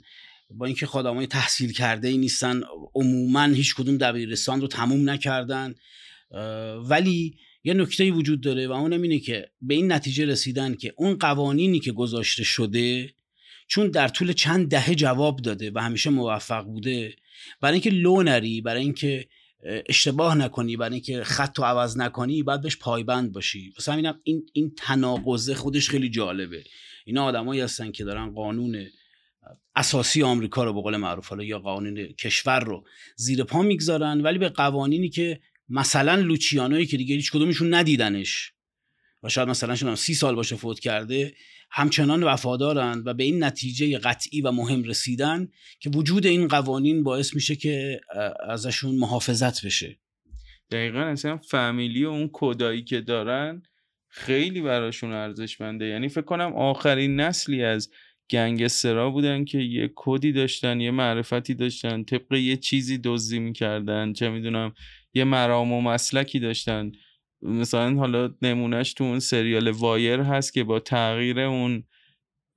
با اینکه خدامای تحصیل کرده ای نیستن عموما هیچ کدوم دبیرستان رو تموم نکردن. ولی یه نکته وجود داره و اونم اینه که به این نتیجه رسیدن که اون قوانینی که گذاشته شده چون در طول چند دهه جواب داده و همیشه موفق بوده برای اینکه لو نری برای اینکه اشتباه نکنی برای اینکه خط رو عوض نکنی باید بهش پایبند باشی. پس همینم این این تناقضه خودش خیلی جالبه. اینا آدمایی هستن که دارن قانون اساسی آمریکا رو به قول معروف یا قانون کشور رو زیر پا می‌گذارن ولی به قوانینی که مثلا لوچیانوی که دیگه هیچ کدومشون ندیدنش. و شاید مثلا شما سی سال باشه فوت کرده همچنان وفادارند و به این نتیجه قطعی و مهم رسیدن که وجود این قوانین باعث میشه که ازشون محافظت بشه. دقیقا اصلا فامیلی و اون کودایی که دارن خیلی براشون ارزشمنده. یعنی فکر کنم آخرین نسلی از گنگسترا بودن که یه کدی داشتن یه معرفتی داشتن طبق یه چیزی دزدی می‌کردن. چه می‌دونم یه مرام و مسلکی داشتن. مثلا حالا نمونهش تو اون سریال وایر هست که با تغییر اون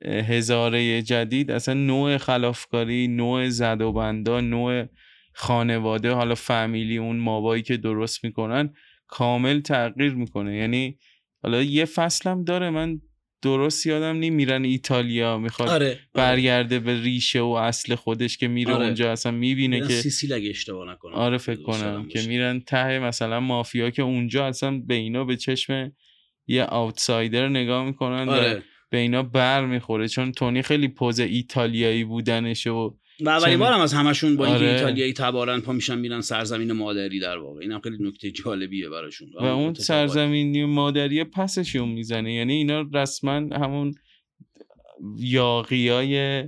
هزاره جدید اصلا نوع خلافکاری نوع زد و بندا نوع خانواده حالا فامیلی اون مابایی که درست می‌کنن کامل تغییر می‌کنه. یعنی حالا یه فصلم داره. من درست یادم نی میرن ایتالیا می‌خواد آره،, آره. برگرده به ریشه و اصل خودش که میره آره. اونجا اصلا می‌بینه که سیسیل اگه اشتباه نکنم آره فکر کنم که میرن ته مثلا مافیا که اونجا اصلا به اینا به چشم یه آوتسایدر نگاه می‌کنن آره. به اینا بر می‌خوره چون تونی خیلی پوز ایتالیایی بودنش و و اولین بارم از همشون با اینکه آره. ایتالیایی تبارن پا میشن میرن سرزمین مادری در واقع. اینم خیلی نکته جالبیه براشون. و اون سرزمین مادری پسشون می‌زنه. یعنی اینا رسما همون یاقیای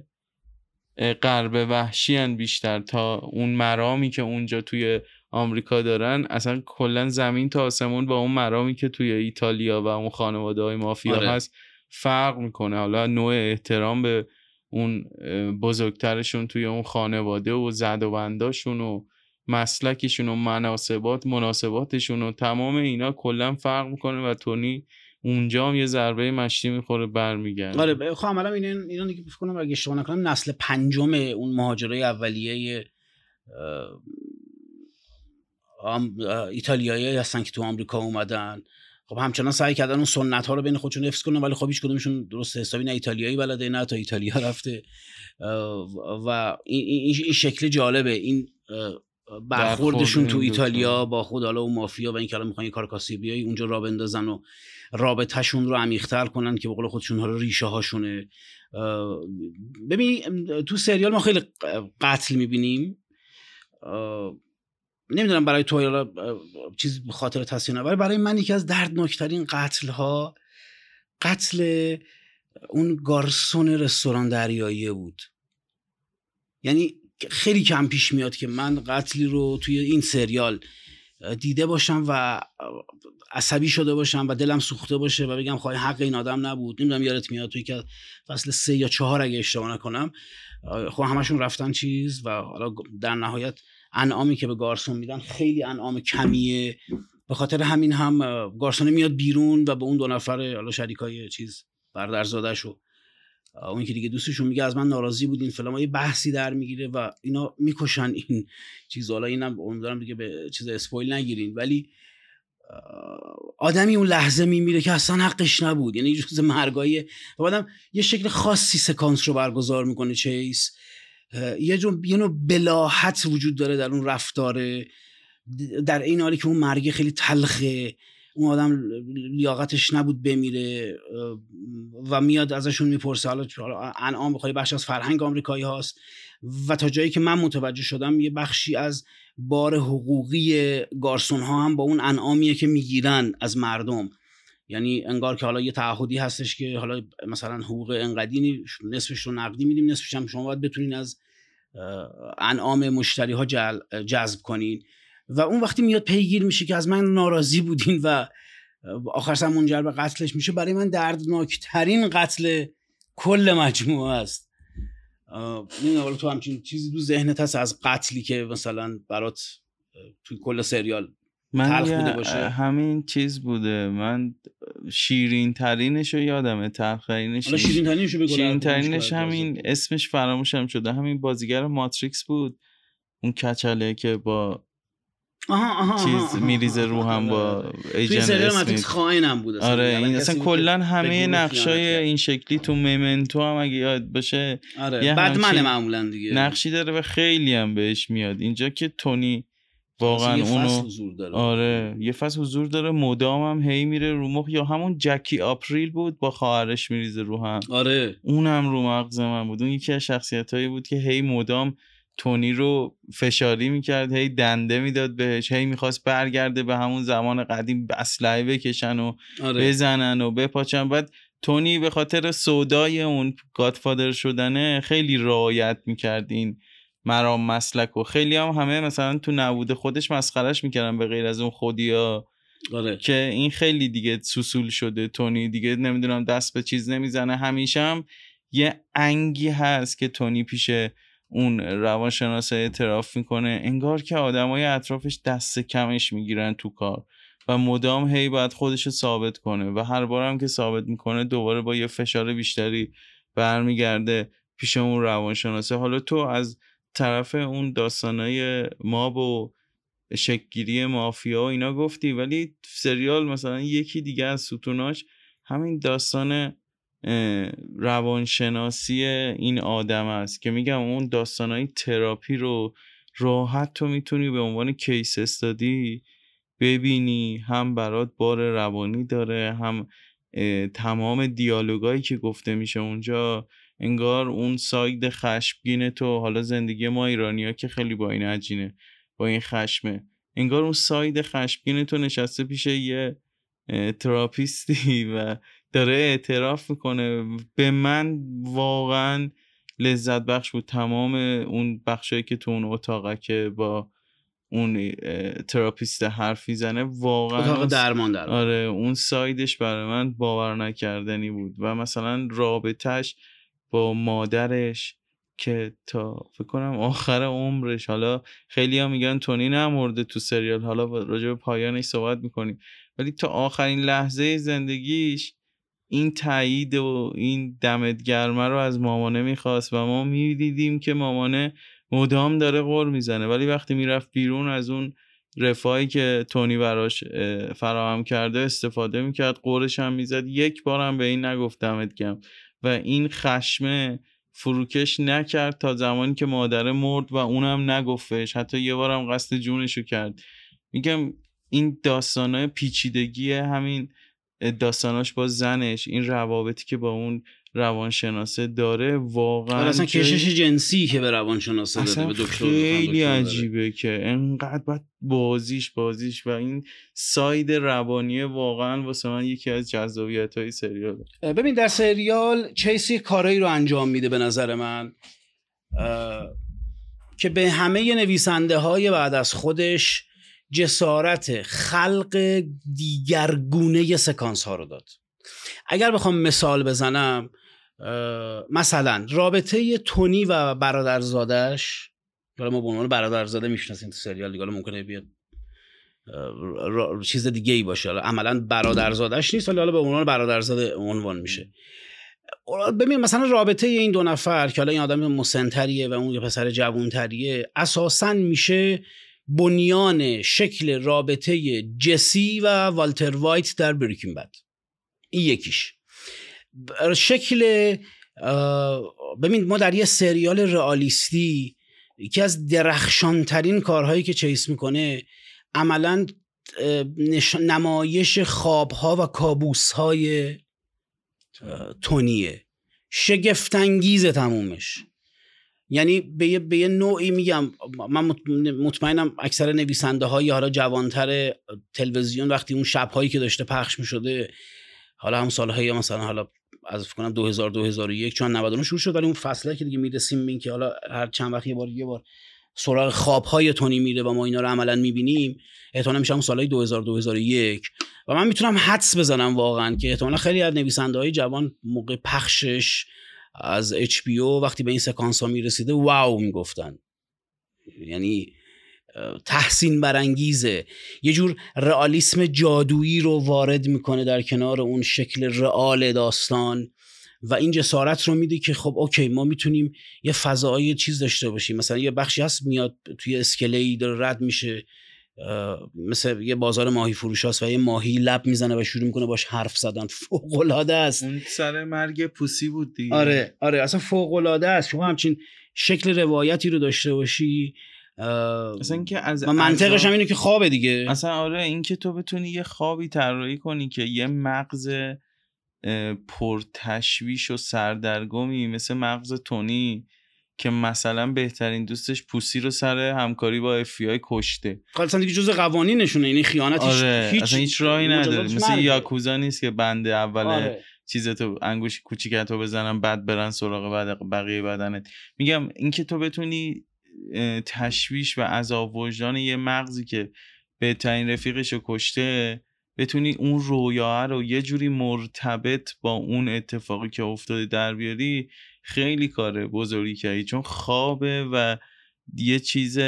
غرب وحشی بیشتر. تا اون مرامی که اونجا توی آمریکا دارن اصلا کلا زمین تا آسمون با اون مرامی که توی ایتالیا و اون خانواده های مافیا آره. هست فرق می‌کنه. حالا نوع احترام به اون بزرگترشون توی اون خانواده و زد و بنداشون و مسلکشون و مناسبات مناسباتشون و تمام اینا کلا فرق می‌کنه و تونی اونجا هم یه ضربه مشتی می‌خوره برمیگرده آره خب عملا اینا اینا دیگه فکر کنم اگه اشتباه نکنم نسل پنجم اون مهاجرای اولیه ایتالیایی هستن که تو آمریکا اومدن. خب همچنان سعی کردن اون سنت ها رو بین خودشون حفظ کنن ولی خب هیچ کدومشون درست حسابی نه. ایتالیایی بلده نه تا ایتالیا رفته. و این, این شکل جالبه. این برخوردشون تو ایتالیا با خود حالا و مافیا و این که می‌خوان یه کار بیای اونجا را بندازن و رابطهشون رو عمیق‌تر کنن که به قول خودشون حالا ریشه هاشونه ببین تو سریال ما خیلی قتل می‌بینیم. نمی‌دونم برای تو یا چیز خاطر تصویر ولی برای من یکی از دردناکترین قتل ها قتل اون گارسون رستوران دریایی بود. یعنی خیلی کم پیش میاد که من قتلی رو توی این سریال دیده باشم و عصبی شده باشم و دلم سوخته باشه و بگم خواهی حق این آدم نبود. نمی‌دونم یادت میاد توی که فصل سه یا چهار اگه اشتباه نکنم خب همشون رفتن چیز و حالا در نهایت انعامی که به گارسون میدن خیلی انعام کمیه. به خاطر همین هم گارسون میاد بیرون و به اون دو نفر حالا شریکای چیز برادرزادش و اون که دیگه دوستشون میگه از من ناراضی بود این فلان یه بحثی در می‌گیره و اینا می‌کشن این چیز. حالا اینم امیدوارم دیگه به چیز اسپویل نگیرین. ولی آدمی اون لحظه میمیره که اصلا حقش نبود. یعنی جز مرگای و بعدم یه شکل خاصی سکانس رو برگزار می‌کنه چیس یه جور یه نوع بلاحت وجود داره در اون رفتاره در این حالی که اون مرگ خیلی تلخه. اون آدم لیاقتش نبود بمیره و میاد ازشون می‌پرسه. حالا انعام بخوای بخش از فرهنگ آمریکایی هاست. و تا جایی که من متوجه شدم یه بخشی از بار حقوقی گارسون ها هم با اون انعامیه که می‌گیرن از مردم. یعنی انگار که حالا یه تعهدی هستش که حالا مثلا حقوق انقدی نصفش رو نقدی میدیم نصفش هم شما باید بتونین از انعام مشتری ها جذب کنین. و اون وقتی میاد پیگیر میشه که از من ناراضی بودین و آخر سر منجر به قتلش میشه برای من دردناکترین قتل کل مجموعه است. نمی‌دونم تو همچین چیزی دو ذهنت هست از قتلی که مثلا برات توی کل سریال من بوده باشه. همین چیز بوده. من شیرین ترینش رو یادمه تلخرینش شیرین ترینش شیرین ترینش همین اسمش فراموشم شده. همین بازیگر ماتریکس بود. اون کچله که با چیز میریزه رو هم با ایجنت اسمیت. خائنم بود آره این اصلا کلا همه نقشای این شکلی تو میمنتو هم اگه یاد باشه آره بدمنه معمولا دیگه. نقشی داره و خیلی هم بهش میاد. اینجا که تونی واقعا اونو داره. آره یه فصل حضور داره مدام هم هی میره رو مخ یا همون جکی آپریل بود با خواهرش میریزه رو هم آره اونم رو مغز من بود اون یکی از شخصیت هایی بود که هی مدام تونی رو فشاری می‌کرد هی دنده می‌داد بهش هی می‌خواست برگرده به همون زمان قدیم اسلحه بکشن و آره. بزنن و بپاچن بعد تونی به خاطر سودای اون گادفادر شدنه خیلی رعایت می‌کرد این مرام مسلک و خیلی هم همه مثلا تو نبوده خودش مسخرش می‌کردن به غیر از اون خودیا. آره. که این خیلی دیگه سوسول شده تونی دیگه نمی‌دونم دست به چیز نمی‌زنه. همیشه هم یه انگی هست که تونی پیش اون روانشناس اعتراف می‌کنه. انگار که آدمای اطرافش دست کمش می‌گیرن تو کار و مدام هی باید خودش رو ثابت کنه و هر بارم که ثابت می‌کنه دوباره با یه فشار بیشتری برمیگرده پیش اون روانشناسه. حالا تو از طرف اون داستانای ماب و شکگیری مافیا و اینا گفتی ولی سریال مثلا یکی دیگه از ستوناش همین داستان روانشناسی این آدم است که میگم اون داستانهای تراپی رو راحت تو می‌تونی به عنوان case study ببینی. هم برات بار روانی داره هم تمام دیالوگایی که گفته میشه اونجا انگار اون side خشمگین تو حالا زندگی ما ایرانیا که خیلی با این عجینه با این خشمه. انگار اون side خشمگین تو نشسته پیش یه تراپیستی <laughs> و داره اعتراف می‌کنه. به من واقعا لذت بخش بود. تمام اون بخشایی که تو اون اتاقه که با اون تراپیست حرف می‌زنه واقعا اتاق درمان در آره اون side ش برای من باور نکردنی بود. و مثلا رابطهش با مادرش که تا فکر کنم آخر عمرش حالا خیلی ها میگن تونی نمرده تو سریال حالا راجع به پایانش صحبت می‌کنیم. ولی تا آخرین لحظه زندگیش این تایید و این دمت گرمه رو از مامانه می‌خواست و ما می‌دیدیم که مامانه مدام داره غور می‌زنه. ولی وقتی می‌رفت بیرون از اون رفاهی که تونی براش فراهم کرده استفاده می‌کرد قورش هم می‌زد. یک بارم به این نگفت دمت و این خشمه فروکش نکرد تا زمانی که مادره مرد و اونم نگفتش. حتی یه بارم قصد جونشو کرد. میگم این داستانهای پیچیدگی همین داستاناش با زنش این روابطی که با اون روانشناسه داره واقعا اصلا کشش جنسی که به روانشناسه داده به دکتر خیلی عجیبه که انقدر باید بازیش بازیش و این ساید روانی واقعا واسه من یکی از جذابیت های سریال ببین در سریال چیسی کارایی رو انجام میده به نظر من که به همه نویسنده های بعد از خودش جسارت خلق دیگرگونه سکانس ها رو داد. اگر بخوام مثال بزنم مثلا رابطه تونی و برادرزادش حالا ما به عنوان برادرزاده می‌شناسیم تو سریال دیگه ممکنه بیاد چیز دیگه ای باشه. حالا عملا برادرزادش نیست ولی حالا به عنوان برادرزاده عنوان میشه. ببین مثلا رابطه این دو نفر که حالا این آدم مسنتریه و اون یه پسر جوونتریه اساسا میشه بنیان شکل رابطه جسی و والتر وایت در بریکین بد. این یکیش. شکل ببین ما در یه سریال رئالیستی یکی از درخشانترین کارهایی که چیس می‌کنه عملا نمایش خوابها و کابوسهای تونیه. شگفتانگیز تمومش. یعنی به یه, به یه نوعی میگم من مطمئنم اکثر نویسنده های حالا جوانتر تلویزیون وقتی اون شبهایی که داشته پخش می‌شده حالا هم سالهای مثلا حالا از فکر کنم 2000 2001 چون 99 شروع شد ولی اون فصله که دیگه می‌رسیم بین که حالا هر چند وقت یه بار یه بار سراغ خوابهای تونی میره و ما اینا رو عملا می‌بینیم احتمالاً میشه اون سالهای 2000 2001 و من می‌تونم حدس بزنم واقعا که احتمالاً خیلی از نویسنده های جوان موقع پخشش از HBO وقتی به این سکانس ها می‌رسیده واو می‌گفتن. یعنی تحسین برانگیزه. یه جور رئالیسم جادویی رو وارد می‌کنه در کنار اون شکل رئال داستان و این جسارت رو میده که خب اوکی ما می‌تونیم یه فضای چیز داشته باشیم. مثلا یه بخشی هست میاد توی اسکله داره رد میشه. مثل یه بازار ماهی فروش و یه ماهی لب می‌زنه و شروع می‌کنه باش حرف زدن. فوق العاده است. اون سر مرگ پوسی بود دیگه. آره آره اصلا فوق العاده است. شما همچین شکل روایتی رو داشته باشی اصلا اینکه از منطقش هم اینه که خوابه دیگه. اصلا آره اینکه تو بتونی یه خوابی طراحی کنی که یه مغز پرتشویش و سردرگمی مثل مغز تونی که مثلا بهترین دوستش پوسی رو سر همکاری با اف کشته. خب اصلا دیگه جزء قوانینشونه یعنی خیانت آره هیچ اصلا هیچ راهی نداره. مثل یاکوزا نیست که بنده اول آره. چیزتو انگوش کوچیکتو بزنم بعد برن سراغ بعد بقیه بدنت. میگم اینکه تو بتونی تشویش و عذاب وجدان یه مغزی که بهترین رفیقش رو کشته بتونی اون رویاه رو یه جوری مرتبط با اون اتفاقی که افتاده در بیاری خیلی کار بزرگی کردی. چون خوابه و یه چیز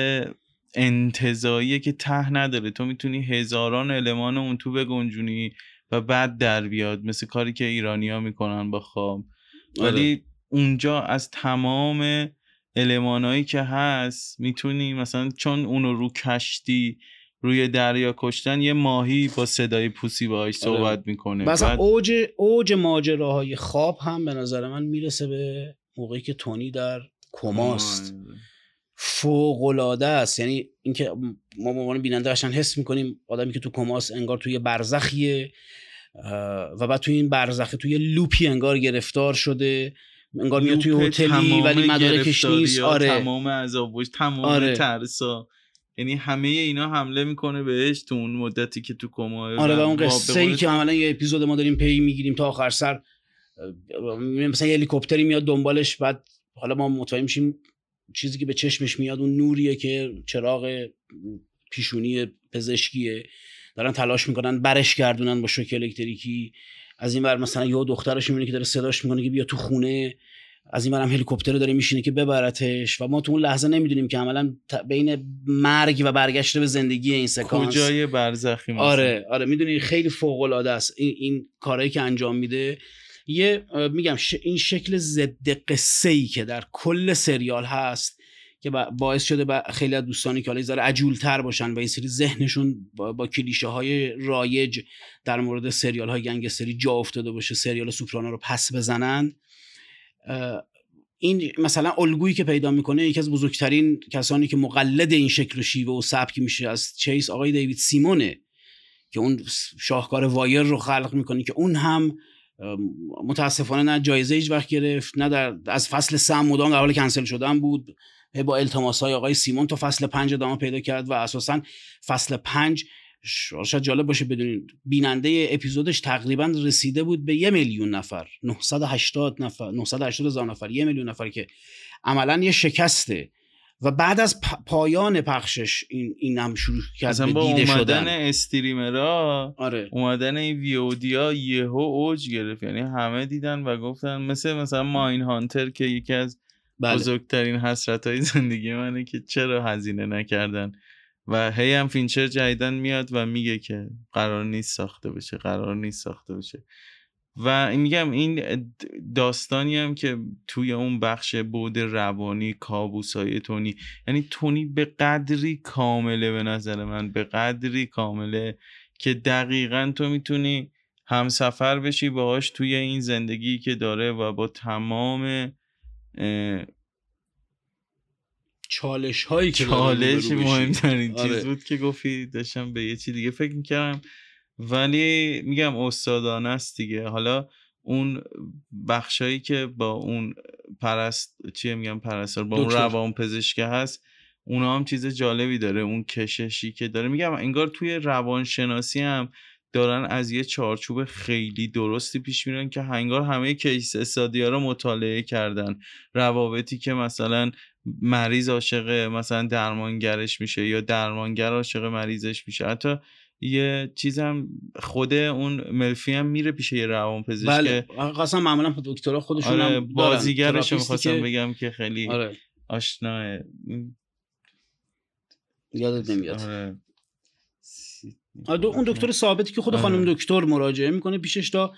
انتظاییه که ته نداره. تو می‌تونی هزاران المان اون تو بگنجونی و بعد در بیاد. مثل کاری که ایرانیا می‌کنن با خواب. آره. ولی اونجا از تمام المانایی که هست می‌تونی مثلا چون اونو رو کشتی روی دریا کشتن یه ماهی با صدای پوسی باهاش آره. صحبت می‌کنه. مثلا بعد... اوج اوج ماجراهای خواب هم به نظر من می‌رسه به موقعی که تونی در کماست. فوق العاده است. یعنی اینکه ما به عنوان بیننده قشنگ حس می‌کنیم آدمی که تو کماست انگار توی برزخیه و بعد توی این برزخه توی لوپی انگار گرفتار شده انگار میاد توی هتلی ولی مدارکش نیست. آره. تمام عذابش تمام آره. ترسا یعنی همه اینا حمله می‌کنه بهش تو اون مدتی که تو کما آره و اون قصه ای که عملا یه اپیزود ما داریم پی می‌گیریم تا آخر سر مثلا یه هلیکوپتری میاد دنبالش بعد حالا ما متوجه میشیم چیزی که به چشمش میاد اون نوریه که چراغ پیشونی پزشکیه. دارن تلاش می‌کنن برش گردونن با شوک الکتریکی از این ور مثلا یه دخترش می‌بینه که داره صداش می‌کنه که بیا تو خونه. از این هم هلیکوپتر داره میشینه که ببرتش و ما تو اون لحظه نمی‌دونیم که عملا بین مرگ و برگشت به زندگی این سکانس کجای برزخی مثلا. آره آره می‌دونی خیلی فوق العاده است. این, این کارهایی که انجام میده. یه میگم این شکل ضد قصه ای که در کل سریال هست که باعث شده با خیلی از دوستانی که حالا ذره عجولتر باشن و این سری ذهنشون با, با کلیشه های رایج در مورد سریال های گنگستری جا افتاده باشه سریال سوپرانا رو پس بزنن. این مثلا الگویی که پیدا می‌کنه یکی از بزرگترین کسانی که مقلد این شکل و شیوه و سبکی میشه از چیس آقای دیوید سیمونه که اون شاهکار وایر رو خلق می‌کنه که اون هم متاسفانه نه جایزه هیچ وقت گرفت نه در از فصل سم مدام در حال کنسل شدن بود با التماس های آقای سیمون تا فصل پنج ادامه پیدا کرد و اساسا فصل پنج شاید جالب باشه بدونین بیننده اپیزودش تقریبا رسیده بود به یه میلیون نفر 980 نفر 980 هزار نفر یه میلیون نفر که عملا یه شکسته و بعد از پایان پخشش این این هم شروع کرد به با دیده اومدن شدن استریمرها آره. اومدن این ویودیا یهو اوج گرفت یعنی همه دیدن و گفتن مثل مثلا ماین هانتر که یکی از بله. بزرگترین حسرت های زندگی منه که چرا هزینه نکردن و هی هم فینچر جدیدن میاد و میگه که قرار نیست ساخته بشه قرار نیست ساخته بشه. و میگم این داستانی هم که توی اون بخش بود روانی کابوس های تونی یعنی تونی به قدری کامله به نظر من به قدری کامله که دقیقا تو می‌تونی همسفر بشی باهاش توی این زندگی که داره و با تمام چالش هایی که چالش مهمترین آره. چیز بود که گفتی داشتم به یه چی دیگه فکر می‌کردم. ولی میگم استادانه است دیگه. حالا اون بخشایی که با اون پرست چیه میگم پرستار با اون روان پزشکه هست اونا هم چیز جالبی داره. اون کششی که داره. میگم انگار توی روانشناسی هم دارن از یه چارچوب خیلی درستی پیش میرن که هنگار همه کیس استادیا رو مطالعه کردن. روابطی که مثلا مریض عاشق مثلا درمانگرش میشه یا درمانگر عاشق مریضش میشه حتی یه چیزم خود اون ملفی هم میره پیش یه روان پزشک بله قسم معمولا دکترها خودشون آره بازیگرش می‌خواستم بگم که خیلی آره. آشناه یادت نمیاد آره. آره اون دکتر ثابتی که خود آره. خانم دکتر مراجعه می‌کنه پیشش تا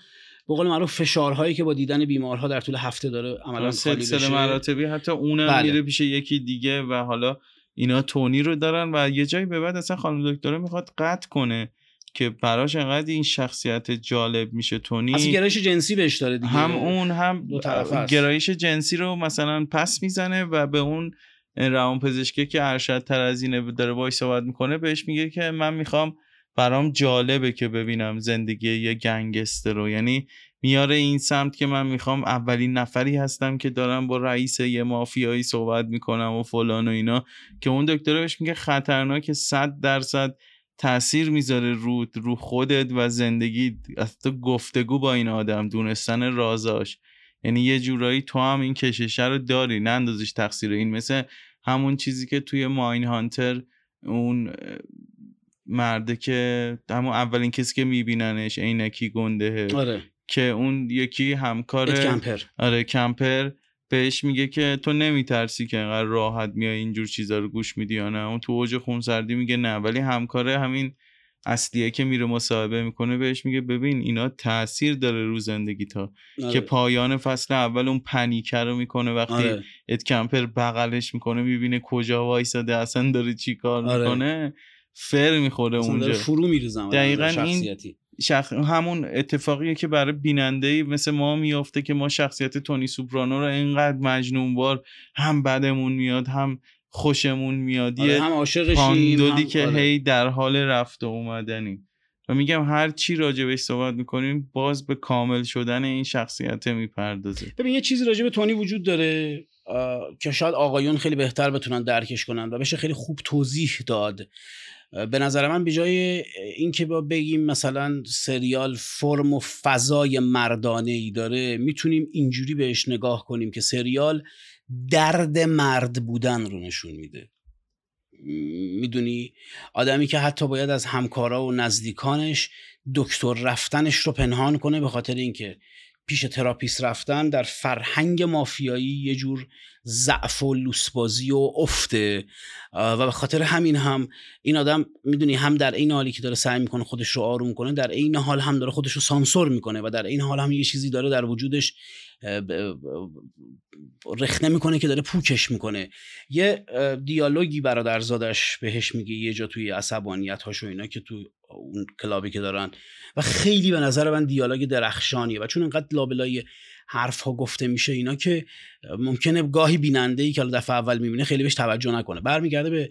به قول معروف فشارهایی که با دیدن بیمارها در طول هفته داره عملا سلسله مراتبی حتی اونم بله. میره پیش یکی دیگه و حالا اینا تونی رو دارن و یه جایی به بعد اصلا خانم دکتره می‌خواد قطع کنه که براش انقدر این شخصیت جالب میشه. تونی از گرایش جنسی بهش داره دیگه. هم اون هم گرایش جنسی رو مثلا پس می‌زنه و به اون روان پزشکی که ارشد تر از اینه داره باش صحبت می‌کنه بهش میگه که من می‌خوام برام جالبه که ببینم زندگی یه گنگستر رو. یعنی میاره این سمت که من می‌خوام اولین نفری هستم که دارم با رئیس یه مافیایی صحبت می‌کنم و فلان و اینا که اون دکتر بهش میگه خطرناک صد درصد تاثیر می‌ذاره رو رو خودت و زندگی. تو گفتگو با این آدم دونستن رازاش. یعنی یه جورایی تو هم این کششه رو داری نه اندازش تقصیر این. مثل همون چیزی که توی ماین هانتر اون مرده که همون اولین کسی که میبیننش عینکی گنده آره. که اون یکی همکار کمپر آره کمپر بهش میگه که تو نمیترسی که انقدر راحت میای اینجور چیزا رو گوش میدی یا نه اون تو اوج خونسردی میگه نه ولی همکار همین اصلیه که میره مصاحبه می‌کنه بهش میگه ببین اینا تاثیر داره رو زندگی تا آره. که پایان فصل اول اون پنیکه رو می‌کنه وقتی آره. ات کمپر بغلش می‌کنه می‌بینه کجا وایساده اصلا داره چی کار آره. فر می‌خوره اونجا. فرو میریزم دقیقا این شخ... همون اتفاقیه که برای بیننده مثل ما میافته که ما شخصیت تونی سوپرانو رو اینقدر مجنونوار هم بدمون میاد هم خوشمون میاد. آره هم عاشقشیم که آره. هی در حال رفت و اومدنی. و میگم هر چی راجبش صحبت می‌کنیم باز به کامل شدن این شخصیت می‌پردازه. ببین یه چیزی راجب تونی وجود داره که شاید آقایون خیلی بهتر بتونن درکش کنن و بشه خیلی خوب توضیح داد. به نظر من به جای اینکه با بگیم مثلا سریال فرم و فضای مردانه ای داره می‌تونیم اینجوری بهش نگاه کنیم که سریال درد مرد بودن رو نشون میده. می‌دونی؟ آدمی که حتی باید از همکارا و نزدیکانش دکتر رفتنش رو پنهان کنه به خاطر اینکه پیش تراپیست رفتن در فرهنگ مافیایی یه جور ضعف و لوسبازی و افته و به خاطر همین هم این آدم می‌دونی هم در این حالی که داره سعی می‌کنه خودش رو آروم کنه در این حال هم داره خودش رو سانسور می‌کنه و در این حال هم یه چیزی داره در وجودش رخنه می‌کنه که داره پوکش می‌کنه. یه دیالوگی برادرزادش بهش میگه یه جا توی عصبانیت هاش و اینا که تو اون کلابی که دارن. و خیلی به نظر من دیالوگ درخشانیه و چون انقدر لابلای حرف ها گفته میشه اینا که ممکنه گاهی بیننده ای که دفعه اول می‌بینه خیلی بهش توجه نکنه. برمیگرده به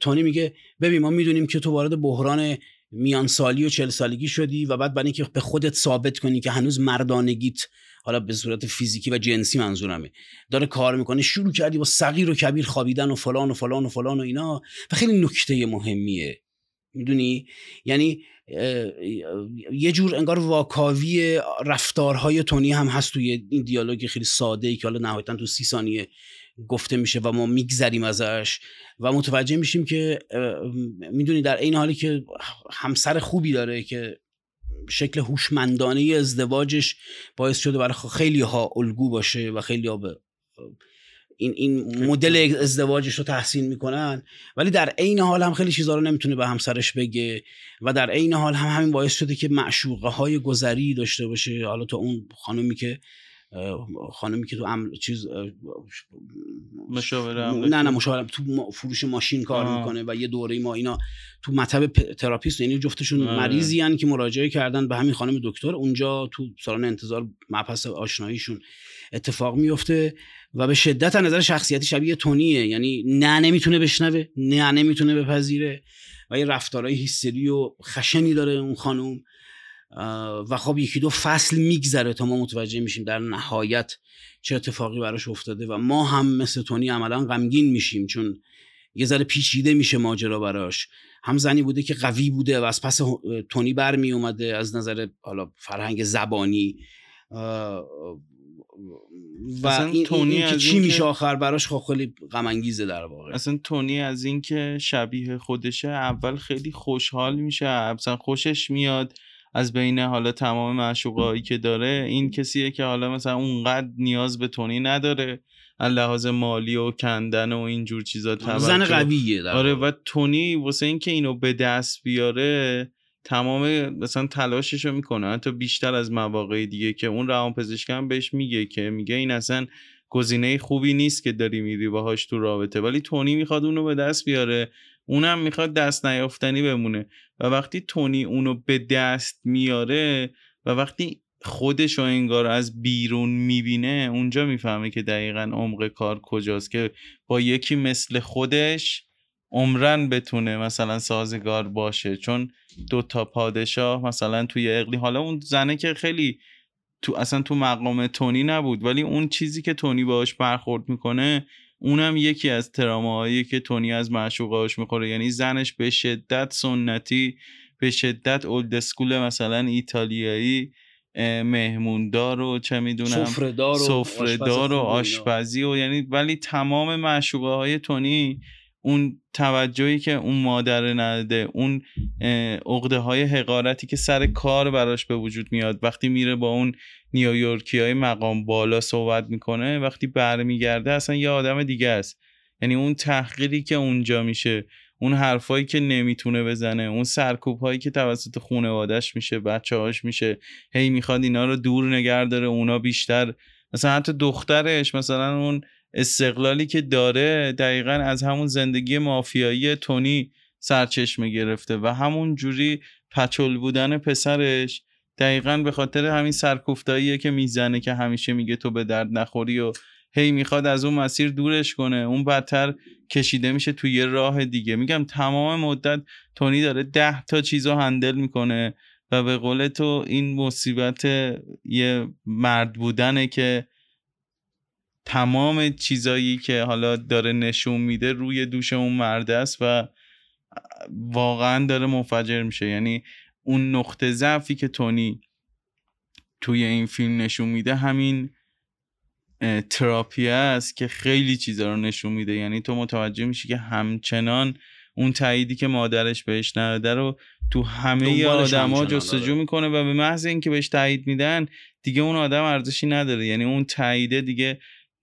تونی میگه ببین ما می‌دونیم که تو وارد بحران میان سالی و چل سالگی شدی و بعد برای اینکه به خودت ثابت کنی که هنوز مردانگیت حالا به صورت فیزیکی و جنسی منظورمه داره کار می‌کنه شروع کردی با صغیر و کبیر خوابیدن و فلان و فلان و فلان و اینا و خیلی نکته مهمیه. می‌دونی؟ یعنی یه جور انگار واکاوی رفتارهای تونی هم هست توی این دیالوگ خیلی ساده ای که حالا نهایتا تو سی ثانیه گفته میشه و ما میگذریم ازش و متوجه میشیم که می‌دونی در این حالی که همسر خوبی داره که شکل هوشمندانه ازدواجش باعث شده برای خیلی ها الگو باشه و خیلی ها به این این مدل ازدواجش رو تحسین می‌کنن. ولی در عین حال هم خیلی چیزا رو نمی‌تونه به همسرش بگه و در عین حال هم همین باعث شده که معشوقه های گذری داشته باشه. حالا تو اون خانمی که خانمی که تو عمل چیز مشاوره نه نه مشاوره تو فروش ماشین کار می‌کنه و یه دوره ما اینا تو مطب تراپیست یعنی جفتشون آره. مریضی هن که مراجعه کردن به همین خانم دکتر. اونجا تو سالن انتظار مبحث آشناییشون اتفاق میفته و به شدت نظر شخصیتی شبیه تونیه. یعنی نه نمی‌تونه بشنوه نه نمی‌تونه بپذیره و یه رفتارهای هیستری و خشنی داره اون خانم و خب یکی دو فصل میگذره تا ما متوجه میشیم در نهایت چه اتفاقی براش افتاده و ما هم مثل تونی عملا غمگین میشیم چون یه ذره پیچیده میشه ماجرا براش. هم زنی بوده که قوی بوده و از پس تونی برمی اومده از نظر حالا فرهنگ زبانی. و این, تونی این که چی میشه آخر براش خب خیلی غم در واقع. اصلا تونی از اینکه شبیه خودشه اول خیلی خوشحال میشه اصلا خوشش میاد از بین حالا تمام معشوقایی که داره. این کسیه که حالا مثلا اونقدر نیاز به تونی نداره لحاظ مالی و کندن و اینجور چیزا زن قویه آره و تونی واسه اینکه اینو به دست بیاره تمام مثلا تلاشش رو می‌کنه. حتی بیشتر از مواقع دیگه که اون روان پزشکم بهش میگه که میگه این اصلا گزینه خوبی نیست که داری میری باهاش تو رابطه ولی تونی می‌خواد اونو به دست بیاره. اونم می‌خواد دست نیافتنی بمونه. و وقتی تونی اونو به دست میاره و وقتی خودش رو انگار از بیرون می‌بینه اونجا می‌فهمه که دقیقا عمق کار کجاست که با یکی مثل خودش عمرن بتونه مثلا سازگار باشه. چون دو تا پادشاه مثلا توی اقلی حالا اون زنه که خیلی تو اصلا تو مقام تونی نبود ولی اون چیزی که تونی باش برخورد می‌کنه اونم یکی از تراماهایی که تونی از معشوقاش می‌خوره. یعنی زنش به شدت سنتی به شدت اولد اسکول مثلا ایتالیایی مهموندار و چه می‌دونم سفرهدار و, و آشپزی و یعنی ولی تمام معشوقه های تونی اون توجهی که اون مادر نداده اون عقده های حقارتی که سر کار براش به وجود میاد وقتی میره با اون نیویورکی های مقام بالا صحبت می‌کنه وقتی برمیگرده اصلا یه آدم دیگه است. یعنی اون تحقیری که اونجا میشه اون حرفایی که نمی‌تونه بزنه اون سرکوب هایی که توسط خانوادش میشه بچه هاش میشه هی می‌خواد اینا رو دور نگر داره اونا بیشتر. مثلا حتی دخترش مثلا اون استقلالی که داره دقیقا از همون زندگی مافیایی تونی سرچشمه گرفته و همون جوری پچل بودن پسرش دقیقا به خاطر همین سرکوفتاییه که می‌زنه که همیشه میگه تو به درد نخوری و هی می‌خواد از اون مسیر دورش کنه. اون بدتر کشیده میشه توی یه راه دیگه. میگم تمام مدت تونی داره ده تا چیز رو هندل می‌کنه و به قول تو این مصیبت یه مرد بودنه که تمام چیزایی که حالا داره نشون میده روی دوش اون مرد است و واقعا داره منفجر میشه. یعنی اون نقطه ضعفی که تونی توی این فیلم نشون میده همین تراپی است که خیلی چیزا رو نشون میده. یعنی تو متوجه میشی که همچنان اون تاییدی که مادرش بهش نداده رو تو همه آدما جستجو می‌کنه و به محض اینکه بهش تایید میدن دیگه اون آدم ارزشی نداره. یعنی اون تاییده دیگه